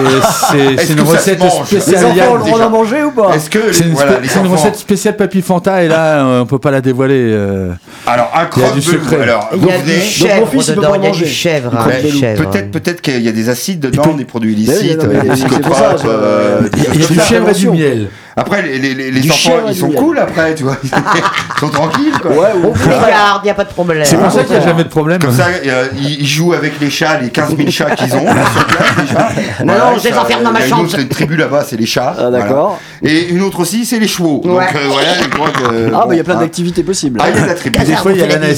c'est- Est-ce c'est une recette mange Les enfants ou pas Est-ce que C'est une, voilà, c'est recette spéciale Papy Fanta et là euh, on peut pas la dévoiler. euh. Alors un Il y a du secret. Alors Il vous y a venez. fils, il peut dedans, pas il y a manger. du chèvre. Hein, croque chèvre. Peut-être peut-être qu'il y a des acides dedans, peut- des produits illicites, des euh, des Il y a du chèvre et du miel. Après les, les, les, enfants ils sont cool après, tu vois. Ils sont tranquilles quoi. Ouais, On ou vous les garde, il n'y a pas de problème. C'est pour ça qu'il n'y a jamais de problème. Comme ça, euh, ils, ils jouent avec les chats, les 15 000 chats qu'ils ont là, sur place déjà. Non, non, je les enferme dans ma une chambre. autre tribu là-bas, c'est les chats. Ah, d'accord. voilà. Et une autre aussi, c'est les chevaux. Donc Ouais. euh, voilà, je crois que. Ah, bon, bah il y a plein hein. d'activités possibles. Ah, il y a la tribu. Des fois il y a la NES.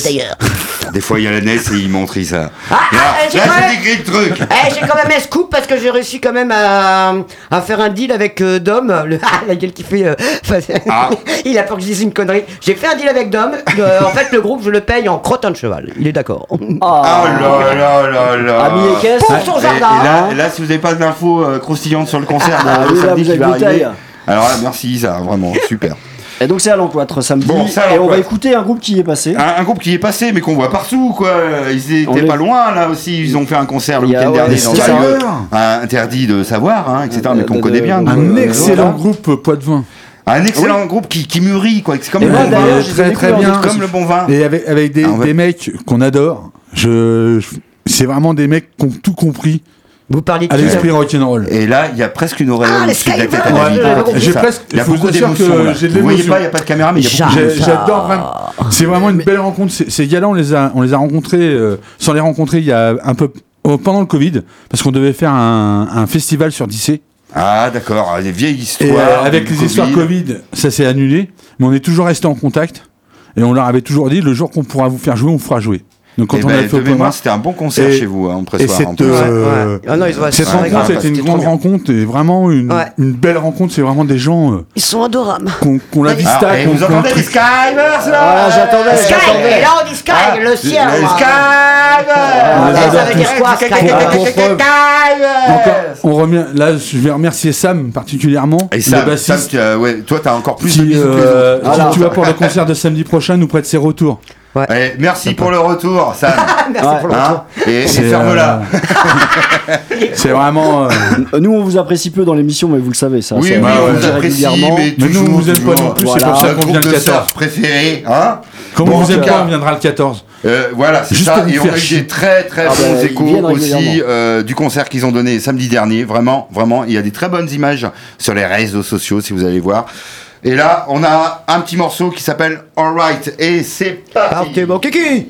Des fois, il y a la NES et ils montrent ça. Ah, Là, ah, j'ai de trucs. Eh, j'ai quand même un scoop parce que j'ai réussi quand même à, à faire un deal avec euh, Dom. Ah, qui fait. euh, Ah. Il a peur que je dise une connerie. J'ai fait un deal avec Dom. Euh, en fait, le groupe, je le paye en crottin de cheval. Il est d'accord. Oh là là là là. Ami et caisse Pour son jardin. et là, là, si vous n'avez pas d'infos euh, croustillantes sur le concert Ah, de oui, là, samedi vous qui avez va arriver. Alors là, merci Isa, vraiment, super. Et donc c'est à l'encloître samedi. Bon, et on va écouter un groupe qui y est passé. Un, un groupe qui est passé, mais qu'on voit partout, quoi. Ils étaient pas loin, là aussi. Ils ont fait un concert le week-end ouais, dernier dans lieu euh, interdit de savoir, hein, etc., mais qu'on connaît bien. Un excellent voilà. groupe poids de vin. Un excellent groupe qui, qui mûrit, quoi. C'est comme, Et le bon vin. je les ai très, très découverts en bien. comme le bon vin. Et avec, avec des, Ah, des mecs qu'on adore. Je, je- c'est vraiment des mecs qui ont tout compris Vous parliez de à l'esprit rock'n'roll. Et là, il y a presque une auréole Ah, les il j'ai presque- Il y a beaucoup vous d'émotions, Vous voyez pas, il n'y a pas de caméra, mais il y a beaucoup. J'adore vraiment. C'est vraiment une belle rencontre. Ces- gars-là, on les a, on les a rencontrés euh, sans les rencontrer il y a un peu oh, pendant le Covid, parce qu'on devait faire un, un festival sur Dissé. Ah, d'accord. Des vieilles Et histoires. euh, avec les histoires Covid, ça s'est annulé. Mais on est toujours resté en contact. Et on leur avait toujours dit le jour qu'on pourra vous faire jouer, on fera jouer. Donc quand Eh on ben, avait fait de mémoire, c'était un bon concert Et- chez vous, hein, en et pressoir. cette, euh, Ah non, cette rencontre, c'était une grande rencontre et vraiment une, Ouais. une belle rencontre. C'est vraiment des gens euh, Ils sont adorables. qu'on qu'on la Ah, vista, et qu'on vous entendez les truc. Skywers là Ah, j'attendais, Sky, et là on dit Sky, le ciel. Ah, adore ça veut dire quoi, on revient. Là, je vais remercier Sam particulièrement, Et Sam, ouais, toi t'as encore plus les euh, tu vois, pour le concert de samedi prochain, nous prête ses retours. Allez, merci pour le retour, Sam. Merci Ouais. pour le Hein et ferme-la. euh, C'est vraiment. euh, Nous, on vous apprécie peu dans l'émission, mais vous le savez, ça. Oui, ça, on vous apprécie, régulièrement. mais Mais nous, on vous aime pas non plus, Voilà. c'est pour ça qu'on vient le 14. surf préféré, hein Comme Bon, on vous aime pas, on viendra le 14. Euh, voilà, c'est Juste ça. Et on a eu des très très Ah bons bah, échos aussi euh, du concert qu'ils ont donné samedi dernier. Vraiment, vraiment, il y a des très bonnes images sur les réseaux sociaux si vous allez voir. Et là, on a un petit morceau qui s'appelle Alright et c'est parti. Partez, bon kiki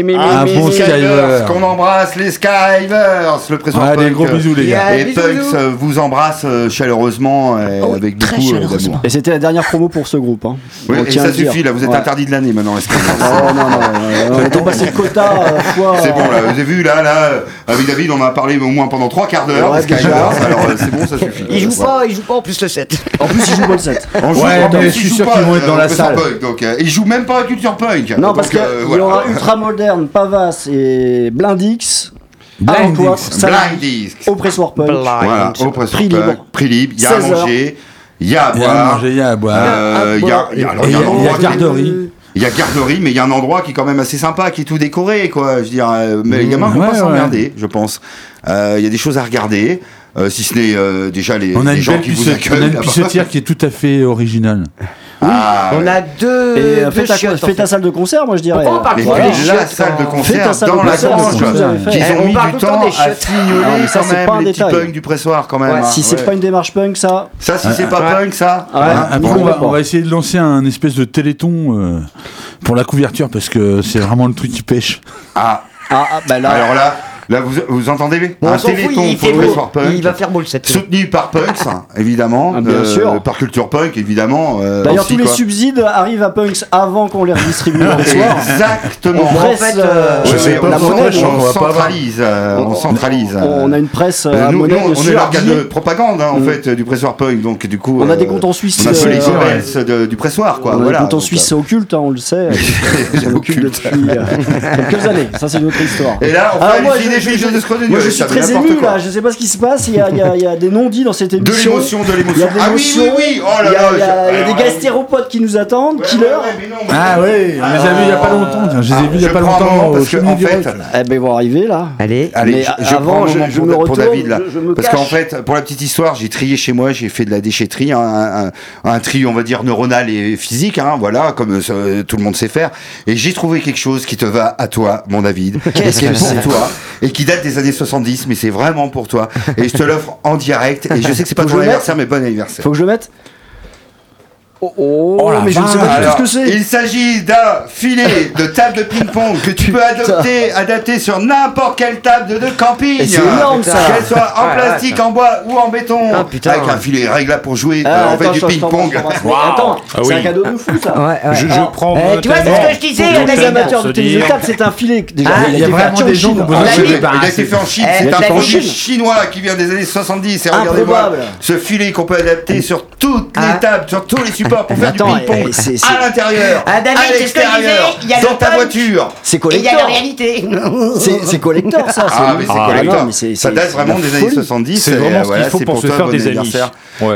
un mi, bon mi. Skywers, Skyver. qu'on embrasse les Skywers, le pressoir Allez, punk. gros bisous, les gars. Yeah. Et Punks euh, vous embrasse euh, chaleureusement et Oh, avec très beaucoup euh, chaleureusement. d'amour. Et c'était la dernière promo pour ce groupe. Hein. Oui, et ça suffit, là, vous êtes Ouais. interdit de l'année maintenant. Oh, non, non, non, on était passé le quota euh. C'est bon, là, vous avez vu, là, là, euh, avec David, on a parlé au moins pendant trois quarts d'heure, Ouais, des alors euh, c'est bon, ça suffit. Il joue pas, il joue pas en plus le 7. En plus, il joue pas le 7. On joue- Ouais, mais je suis ils jouent sûr qu'ils vont être euh, dans la salle. Euh, ils jouent même pas à Culture Punk. Non, parce qu'il euh, y aura Ultra Moderne, Pavas et Blindix. Blind à l'emploi, X. samedi, Blind Disc. Au pressoir punk. Voilà, au Pressoir Prix Punk, libre. Prix libre, il y a à 16 heures. manger, il y a à Il y a à boire. il y a à boire. Euh, Il y a, qui- garderie. Il y a garderie, mais il y a un endroit qui est quand même assez sympa, qui est tout décoré, quoi. Je veux dire, euh, mais les gamins vont ouais, pas ouais. s'emmerder, je pense. Euh, Il y a des choses à regarder, euh, si ce n'est euh, déjà les, On a les gens qui vous puce- on a accueillent. une pucetière qui est tout à fait originale. Ah, On a deux. Et deux fais, ta, chiottes, en fais ta fait. salle de concert, moi je dirais. Pourquoi on parle mais Voilà. la salle de concert salle dans de la grange, Eh, ont on mis du temps à fignoler Ah, quand c'est même pas un les petits punks du pressoir quand même. Ouais, hein. Si c'est Ouais. pas une démarche punk, ça. Ça, si c'est pas Ouais. punk, ça. Ouais. hein. On, va, d'accord. on va essayer de lancer un espèce de téléthon euh, pour la couverture parce que c'est vraiment le truc qui pêche. Ah, Ah, ah, bah là. alors là, Là, vous, vous entendez On un s'en fout, téléthon il pour le Punk. Il va faire beau le 7 Soutenu par Punks, hein, évidemment. Ah, bien sûr. Par Culture Punk, évidemment. euh, D'ailleurs, tous les subsides arrivent à Punks avant qu'on les redistribue dans le soir. Exactement. On presse fait, euh, euh, la monnaie. on va centralise. euh, on centralise. On a une presse Euh, à nous, monnaie, on est l'organe de propagande en Mm. fait du pressoir punk donc du coup On a euh, des comptes en Suisse, on a euh, les de- du pressoir quoi On a voilà des comptes en Suisse, euh, c'est occulte, hein, on le sait. C'est occulte depuis euh, quelques années. Ça, c'est une autre histoire. et là on Alors je- Moi, je suis très ému là. Je sais pas ce qui se passe. Il y a, il y a- il y a des non-dits dans cette de émission. l'émotion de l'émotion de ah oui l'émotion. oui oui oh Il là y a, là il y a- je- il y a des gastéropodes qui nous attendent. ouais, Killer. ouais, ouais, mais non, mais- Ah oui, on les a vus il y a pas longtemps. tiens, Je les ai vus il y a pas longtemps au parce que en fait. Eh ben, ils vont arriver là. Allez. Allez, Mais je, avant, je- moment je pour, me pour David là. Parce qu'en fait, pour la petite histoire, j'ai trié chez moi, j'ai fait de la déchetterie, un, tri, on va dire, neuronal et physique, hein, voilà, comme euh, tout le monde sait faire. Et j'ai trouvé quelque chose qui te va à toi, mon David, Qu'est-ce que c'est toi, et qui date des années 70, mais c'est vraiment pour toi. Et je te l'offre en direct, et je sais que c'est pas ton anniversaire, mais bon anniversaire. Faut que je le mette. Oh, oh, Oh mais je ne sais pas du tout Alors, ce que c'est. il s'agit d'un filet de table de ping-pong que tu peux adopter, adapter sur n'importe quelle table de, de camping. Et c'est énorme, ça. Qu'elle soit en plastique, en bois ou en béton. Ah, putain. Avec un filet réglable pour jouer. Ah, euh, on fait du ping-pong. Attends, Ah c'est un cadeau de fou ça. Ouais, ouais. Je, je prends. Eh, tu vois, c'est ce que je disais, les amateurs de tennis de table, c'est un filet. Déjà, Ah, il y a été vraiment fait en des gens Chine. qui ont besoin de fait en Chine, Eh, c'est un produit chinois qui vient des années 70. Et regardez-moi ce filet qu'on peut adapter sur toutes les tables, sur tous les supports pour faire Attends, du ping-pong eh, à l'intérieur, Ah, à l'extérieur, dans le ta voiture. C'est Et il y a collector. la réalité. C'est collector ça. Ah, mais c'est Ah, collector. non, mais c'est- Ça date vraiment des années folie. 70. C'est vraiment euh, ce qu'il faut pour se faire des amis.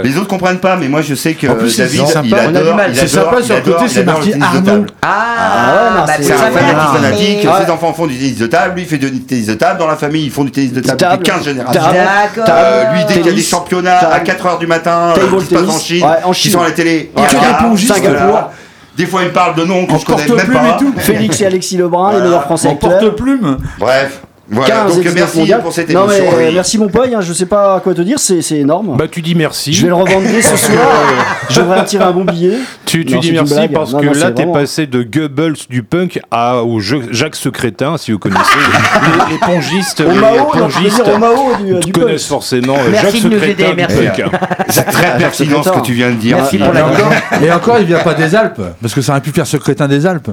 Les autres comprennent pas, mais moi je sais que En plus, c'est David, sympa. il adore, du mal. il C'est adore- sympa, sur le côté, c'est marqué le tennis de Arnaud. table. Ah, bah, c'est- un fanatique ses enfants font du tennis de table, lui il fait du tennis de table, dans la famille ils font du tennis de table depuis 15 générations. Euh, lui, dès qu'il y a des championnats à table, 4h du matin, euh, qui se passent en Chine, qui sont à la télé. Il regarde, pongistes, voilà. Singapour. Des fois, il me parle de noms que En je connais même porte-plume pas. et tout. Félix et Alexis Lebrun, les meilleurs français En actuels. porte-plume. Bref, voilà. 15 Donc et 19 merci mondiales. pour cette Non émission. mais Oui. merci mon pote, hein, je sais pas quoi te dire, c'est c'est énorme. Bah, tu dis merci. je vais le revendre dès ce soir. euh, je devrais en tirer un bon billet. Tu, tu Non, dis merci blague. parce Non, que non, là, t'es vraiment- passé de Goebbels du punk à au jeu- Jacques Secrétin, si vous connaissez. les, les pongistes, les Mao, non, pongistes au Mao du, du punk. connaissent forcément euh, Merci Jacques Secrétin du merci. punk. C'est très pertinent ce que tu viens de dire. Merci pour Et la encore, et encore, il vient pas des Alpes, parce que ça aurait pu faire secrétin des Alpes.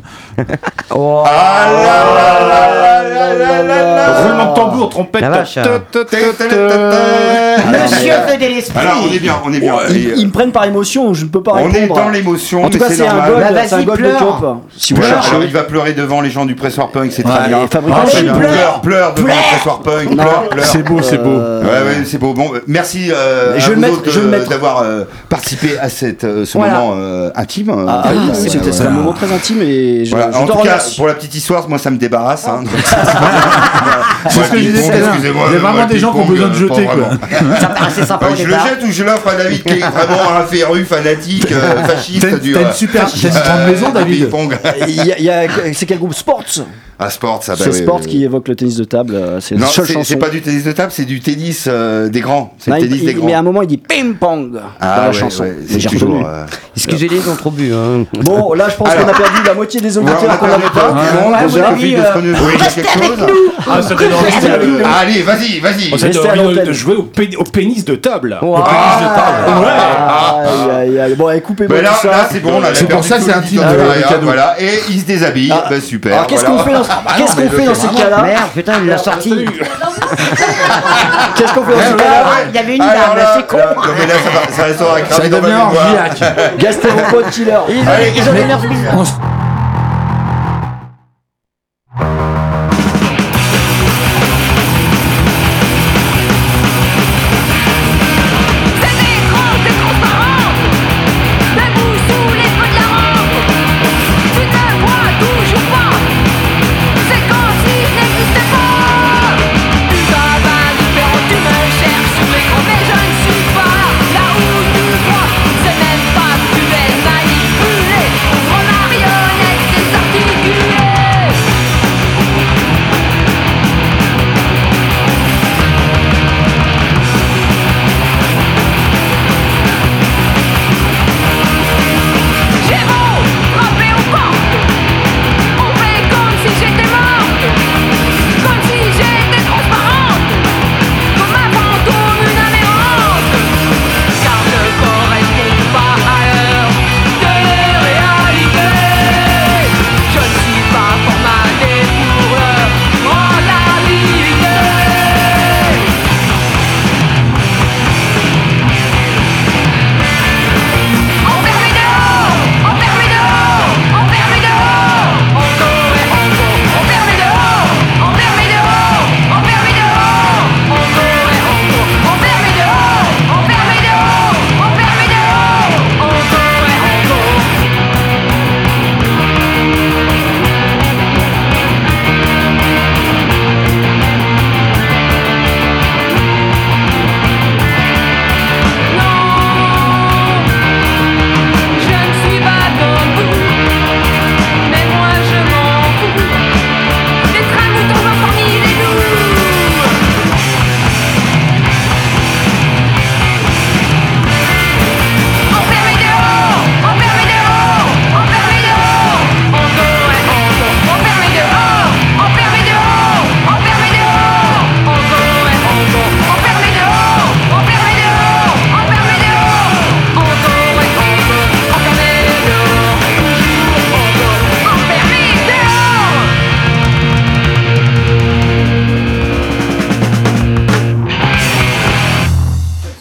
Oh. Ah là là là là là là là. Roulement de tambour, trompette. Monsieur feu de l'esprit. Alors on est bien, on est bien. Ils, me prennent par émotion, je ne peux pas on est répondre. dans l'émotion, En tout mais cas, c'est un normal. gold, Bah, c'est un vas-y, gold de top. Si vous cherchez. Alors, il va pleurer devant les gens du pressoir punk, c'est très bien. Ah, pleure, pleure devant le pressoir punk, pleure, pleure. C'est beau, c'est beau. Euh, Ouais, ouais, c'est beau. Bon, merci d'avoir participé à cette, euh, ce moment euh, intime. Ah, ah, c'était un moment très intime et je, En tout cas, pour la petite histoire, moi ça me débarrasse. C'est ce que je disais tout à l'heure. Il y a vraiment des gens qui ont besoin de jeter, quoi. Ça paraissait sympa Euh, au je le jette ou je l'offre à David qui est vraiment un féru fanatique, euh, fasciste T'as du. t'as euh, une super, grande maison, David. c'est quel groupe? Sports Ah, sport, ça. bah C'est oui, Sports oui, oui. qui évoque le tennis de table. euh, C'est la Non, seule c'est- chanson. c'est pas du tennis de table, c'est du tennis euh, des grands. C'est Non, le tennis il- des grands. mais à un moment, il dit ping-pong dans Ah la ouais, chanson. ouais, c'est toujours. euh, Excusez-les, ils ont trop bu. Hein. Bon, là, je pense qu'on a perdu la moitié des Ouais, on auditeurs a qu'on perdu n'avait un pas. peu, Ouais, bon, à déjà, mon avis, David, euh, est-ce que nous- oui, il y Ah, ça ça ça. ça. Bah, qu'est-ce qu'on fait dans, ces cas-là Merde, putain, il l'a sorti. Qu'est-ce qu'on fait dans ces cas-là il y avait une là, c'est con. Non, mais là, ça, va, ça Ça. On s- Cet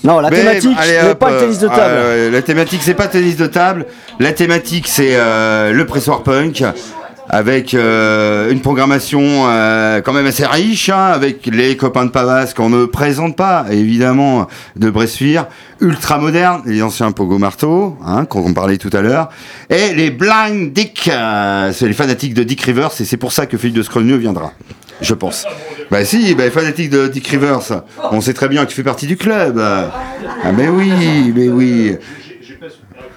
Non, la thématique n'est hop, pas le tennis de euh, table. euh, la thématique, c'est pas tennis de table. La thématique, c'est euh, le pressoir punk. Avec euh, une programmation euh, quand même assez riche, hein, avec les copains de Pavas qu'on ne présente pas, évidemment, de Bressuire, ultra moderne, les anciens Pogo Marteau, hein, qu'on parlait tout à l'heure, et les Blind Dick, euh, c'est les fanatiques de Dick Rivers, et c'est pour ça que Philippe de Scrogneux viendra, je pense. Bah si, bah, fanatique de Dick Rivers, on sait très bien que tu fais partie du club. Ah mais oui, mais oui.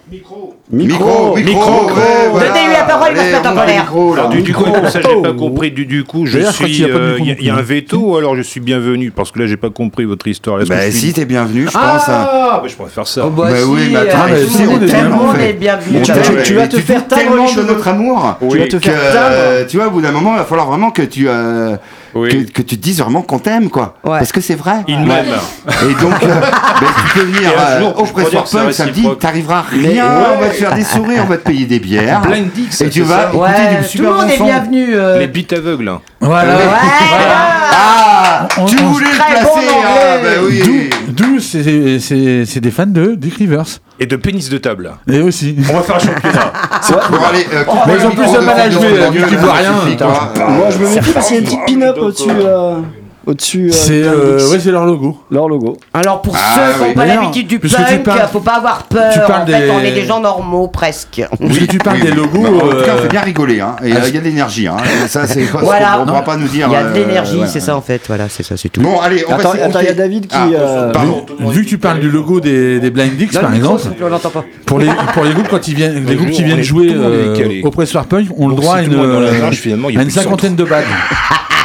Micro. Micro, micro, ouais, voilà. Donnez-lui la parole, il va se mettre en colère. micro. Alors, du, du coup, ça j'ai pas compris. Du, du coup, je suis. euh, micro Il y, a- y a un veto ou alors je suis bienvenu Parce que là, j'ai pas compris votre histoire. Que Bah suis- si, t'es bienvenu, je pense. hein. Ah, bah, je pourrais faire ça. Oh, bah, Bah si, oui, mais attends, euh, mais si, on est est- tout le tellement monde fait. est bienvenu. Tu- vas te faire tellement de notre amour. Tu vas te faire euh, tu vois, au bout d'un moment, il va falloir vraiment que tu, euh, Oui. que, que tu te dises vraiment qu'on t'aime, quoi. Ouais. Parce que c'est vrai. Il m'aime. Et donc, euh, ben, tu peux venir euh, jour, au pressoir punk samedi, t'arriveras rien, ouais. on va te faire des sourires, on va te payer des bières. Blind et tu vas ça écouter Ouais, du tout le super monde bon est bienvenu. euh. Les bites aveugles. Hein. Voilà. Ah On- Tu on- voulais le placer, bon ah, bah oui. D'où c'est- c'est c'est des fans de Dick Rivers. Et de pénis de table. Et aussi. On va faire un championnat. Bon, allez, euh, Mais ils ont plus de mal à jouer, là, vu qu'ils voient rien. Moi, je me méfie parce qu'il y a une petite pin-up au-dessus. Au-dessus. euh, C'est euh, ouais, c'est leur logo. leur logo. Alors pour Ah, ceux qui oui. n'ont pas l'habitude du tu punk, parles- faut pas avoir peur. tu parles en fait, des- on est des gens normaux presque. Parce que tu parles des logos. Bah, en tout cas, on euh, fait bien rigoler, hein. Et euh, il y a de l'énergie, hein. Ça, c'est Voilà. on pourra pas nous dire. Il y a de euh, l'énergie, ouais. c'est ça en fait. Voilà, c'est ça, c'est tout. Bon, allez, on Attends, il y a. David qui. Ah, euh, pardon. Vu que tu parles du logo des, des Blind Dicks, par exemple, on pour les, pour les groupes, quand ils viennent, les groupes qui on viennent jouer au Pressoir Punk ont le droit à une, cinquantaine de badges.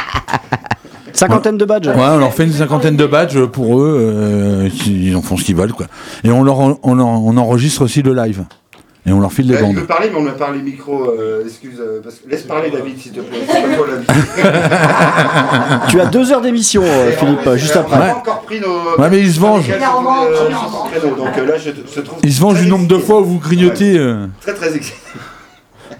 Cinquantaine de badges. Ouais, on leur fait une cinquantaine de badges pour eux, euh, ils en font ce qu'ils veulent, quoi. Et on, leur, on, on, on enregistre aussi le live. Et on leur file il bandes. veut parler, mais on n'a pas les micros. euh, excuse, euh, parce que- laisse parler David, s'il te plaît. C'est pas toi, la- Tu as deux heures d'émission, euh, Philippe, juste On n'a après. pas encore pris nos. Ouais, mais ils se vengent. Sur ce créneau, Donc là, je, je trouve. Ils se vengent du nombre de fois où vous grignotez. euh. Très très excité.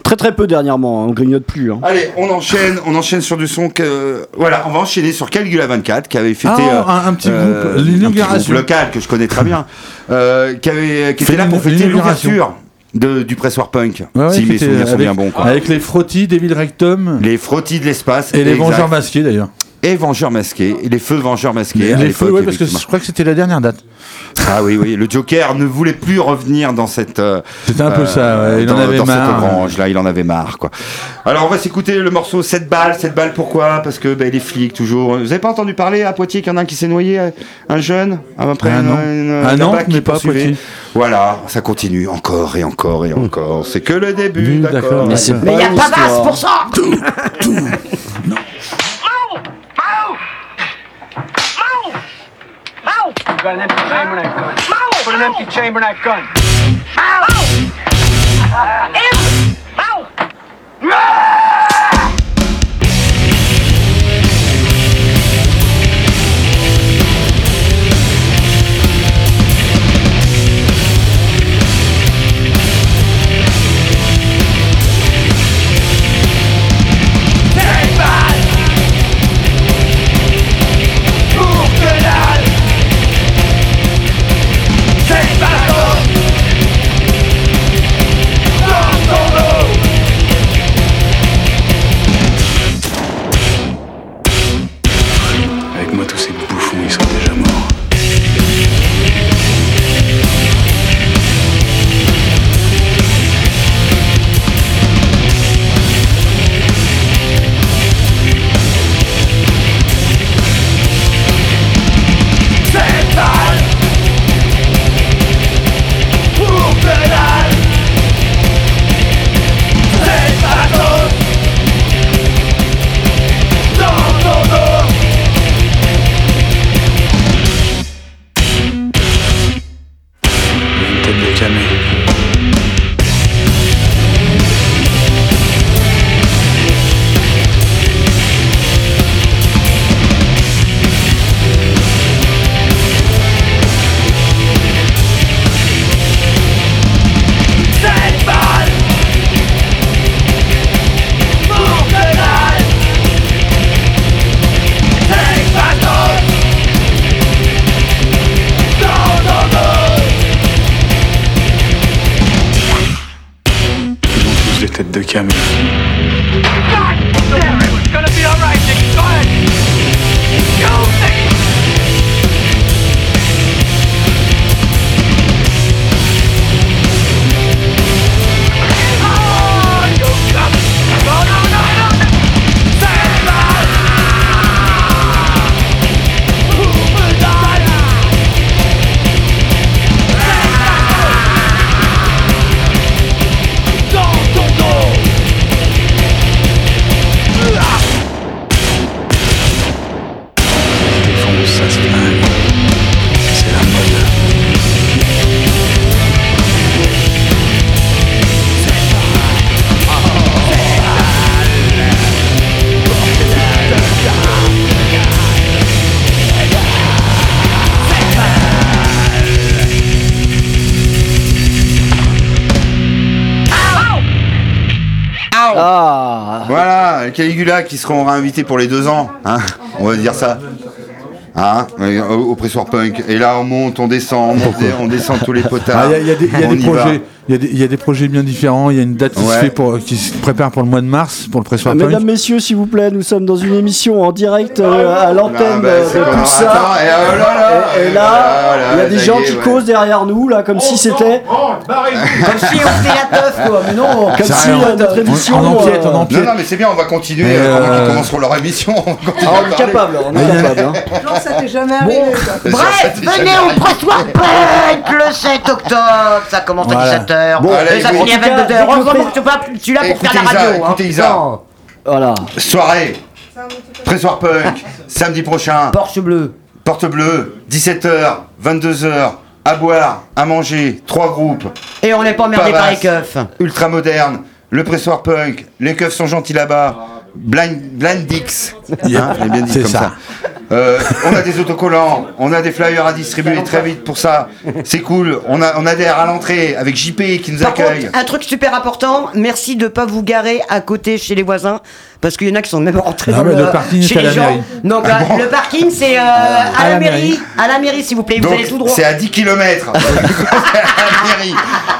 Très très peu dernièrement, hein, on grignote plus. hein. Allez, on enchaîne, on enchaîne sur du son que. Voilà, on va enchaîner sur Caligula 24 qui avait fêté. Ah, un- un petit groupe, un petit l'inauguration. groupe local que je connais très bien, euh, qui, avait, qui Fait était là pour fêter l'ouverture de, du pressoir punk. Ouais, ouais, si mes souvenirs sont avec, bien bons. Quoi. avec les frottis, Devil Rectum Les frottis de l'espace. et les exact. Vengeurs masqués d'ailleurs. Et Vengeurs masqués, et les feux Vengeurs masqués. les feux, ouais, parce que je crois que c'était la dernière date. Ah oui, oui, le Joker ne voulait plus revenir dans cette. euh, C'était un peu euh, ça, ouais, il en avait dans marre. cette grange là, il en avait marre quoi. Alors on va s'écouter le morceau 7 balles, 7 balles pourquoi? Parce que ben, les flics toujours. Vous avez pas entendu parler à Poitiers qu'il y en a un qui s'est noyé, un jeune après Ah une- non. une- Ah un non, mais pas à. Poitiers. Voilà, ça continue encore et encore et encore. C'est que le début, Mmh, d'accord. Mais c'est Mais il y a une pas basse pour ça got an empty chamber in that gun. Put an empty chamber in that gun. Pour que Ah Voilà, Caligula qui seront réinvités pour les deux ans. Hein on va dire ça. Hein au, au pressoir punk. Et là, on monte, on descend, on, monte, on descend tous les potards. Ah, Il y a, il y a des, y a On des y va. Il y, a des projets bien différents. Il y a une date qui, se prépare pour le mois de mars, pour le pressoir. Ah, mesdames, messieurs, s'il vous plaît, nous sommes dans une émission en direct euh, ah, à l'antenne bah, de tout euh, et, là, il y a des gens qui causent derrière nous, là, comme si c'était. Comme si on faisait la teuf, quoi. Mais non, comme si euh, notre émission. Empiète. Non, non, mais c'est bien, on va continuer. Euh... On commence leur émission. On, ah, on est capable, on est capable. Hein. Non, ça t'est jamais arrivé. Bref, venez au pressoir punk le 7 octobre. Ça commence à 17h. Bon, allez, ça finit à 22h. Tu vas là pour faire la radio. Écoutez, hein. Voilà. Soirée. Pressoir punk. samedi prochain. Porsche bleu. Porte bleue. 17h, 22h. À boire, à manger, trois groupes. Et on n'est pas emmerdé par les keufs. Ultra moderne, le pressoir punk, les keufs sont gentils là-bas. Blind, Blind Dix hein, je l'ai bien dit C'est comme ça. ça. Euh, on a des autocollants, on a des flyers à distribuer très vite pour ça. C'est cool. On, a, on adhère à l'entrée avec JP qui nous Par accueille. contre, un truc super important, merci de pas vous garer à côté chez les voisins, parce qu'il y en a qui sont même rentrés Non, dans mais le, le parking chez à les la gens. mairie. Donc Ah euh, bon le parking c'est euh, à, la la mairie, mairie. à la mairie s'il vous plaît, vous Donc allez tout droit. c'est à 10 km.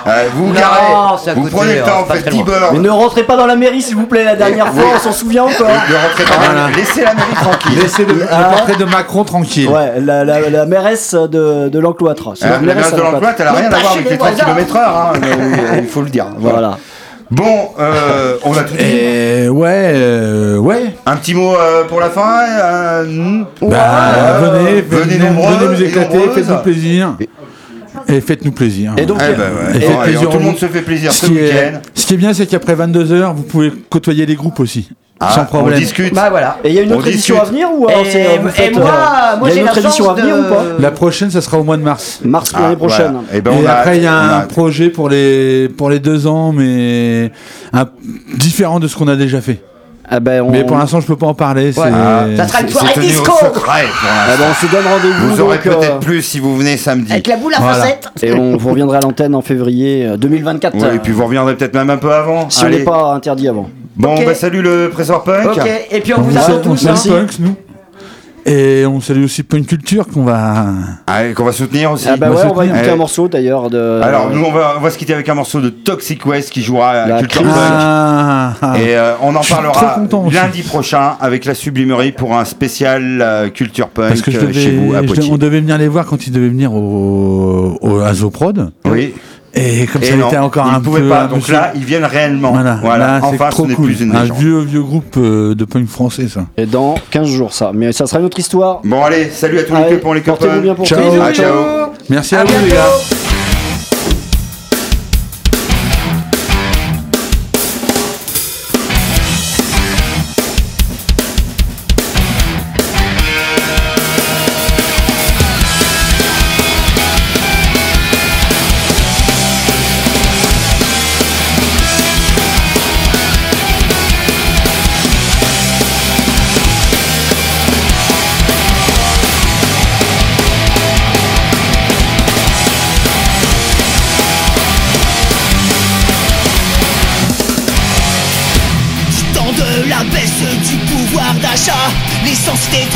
Euh, vous vous Non, garez, à vous prenez le hein, temps, faites très 10 loin. bornes. Mais ne rentrez pas dans la mairie, s'il vous plaît, la dernière fois, on s'en souvient encore. Ne rentrez pas dans la- Laissez la mairie tranquille. Laissez le, le Ah. portrait de Macron tranquille. Ouais, la, la, la mairesse de, de l'encloître. C'est la mairesse de l'emploi, elle a rien pas à voir chez avec les les 30 voisins. km heure, hein, euh, il faut le dire. Voilà. Voilà. Bon, euh, on a tout dit. Et ouais, euh, ouais. Un petit mot euh, pour la fin euh, hmm. Bah, venez, Venez venez, nombreux venez vous et éclater, nombreuses. faites-nous plaisir. Et faites-nous plaisir. Et donc, Eh ben ouais. Et faites Bon, allez, plaisir tout aux le monde se fait plaisir Ce ce qui, est, week-end. ce qui est bien, c'est qu'après 22h, vous pouvez côtoyer les groupes aussi. Ah, sans On problème. discute. Bah voilà. Et il y a une On autre édition discute. à venir ou alors Et- euh, moi, euh, moi il y a j'ai une autre édition à venir de- ou pas? La prochaine, ça sera au mois de mars. Mars Ah, l'année prochaine. voilà. Eh ben, et on a après, il y a on un projet pour les, pour les deux ans, mais un- différent de ce qu'on a déjà fait. Ah ben, on... Mais pour l'instant, je peux pas en parler. c'est- Ah, Ça sera une C'est soirée disco secret Ah ben, on se donne rendez-vous. Vous aurez donc, euh, peut-être plus si vous venez samedi. avec la boule à Voilà. facettes. Et on vous reviendra à l'antenne en février euh, 2024. Ouais, et puis vous reviendrez peut-être même un peu avant. si on Allez. n'est pas interdit avant. Bon, bah salut le Présor Punk. Ok, et puis on On vous attend tous. salue hein. Punks, nous. Et on salue aussi Punk Culture qu'on va. Allez, qu'on va soutenir aussi. Ah bah ouais, on va écouter Eh. un morceau d'ailleurs de. Alors, nous, on va, on va se quitter avec un morceau de Toxic West qui jouera à La Culture. Punk. Ah, ah. Et euh, on en parlera aussi. lundi prochain avec la Sublimerie pour un spécial euh, Culture Punk Parce que je euh, devais, chez vous à je- on devait venir les voir quand ils devaient venir au, au à Zoprod. Oui. Et comme Et ça non, était encore ils un pouvaient peu. pas. Donc là, ils viennent réellement. voilà, Voilà. là, c'est enfin, trop ce n'est cool. plus une un vieux vieux groupe euh, de punk français, ça. Et dans 15 jours, ça. Mais ça sera une autre histoire. Bon, allez, salut à tous les Allez, copains, les portez-vous copains. bien pour Ciao. Ah, ciao. Merci à, À vous les gars.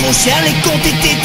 Trop chère, les comptes étaient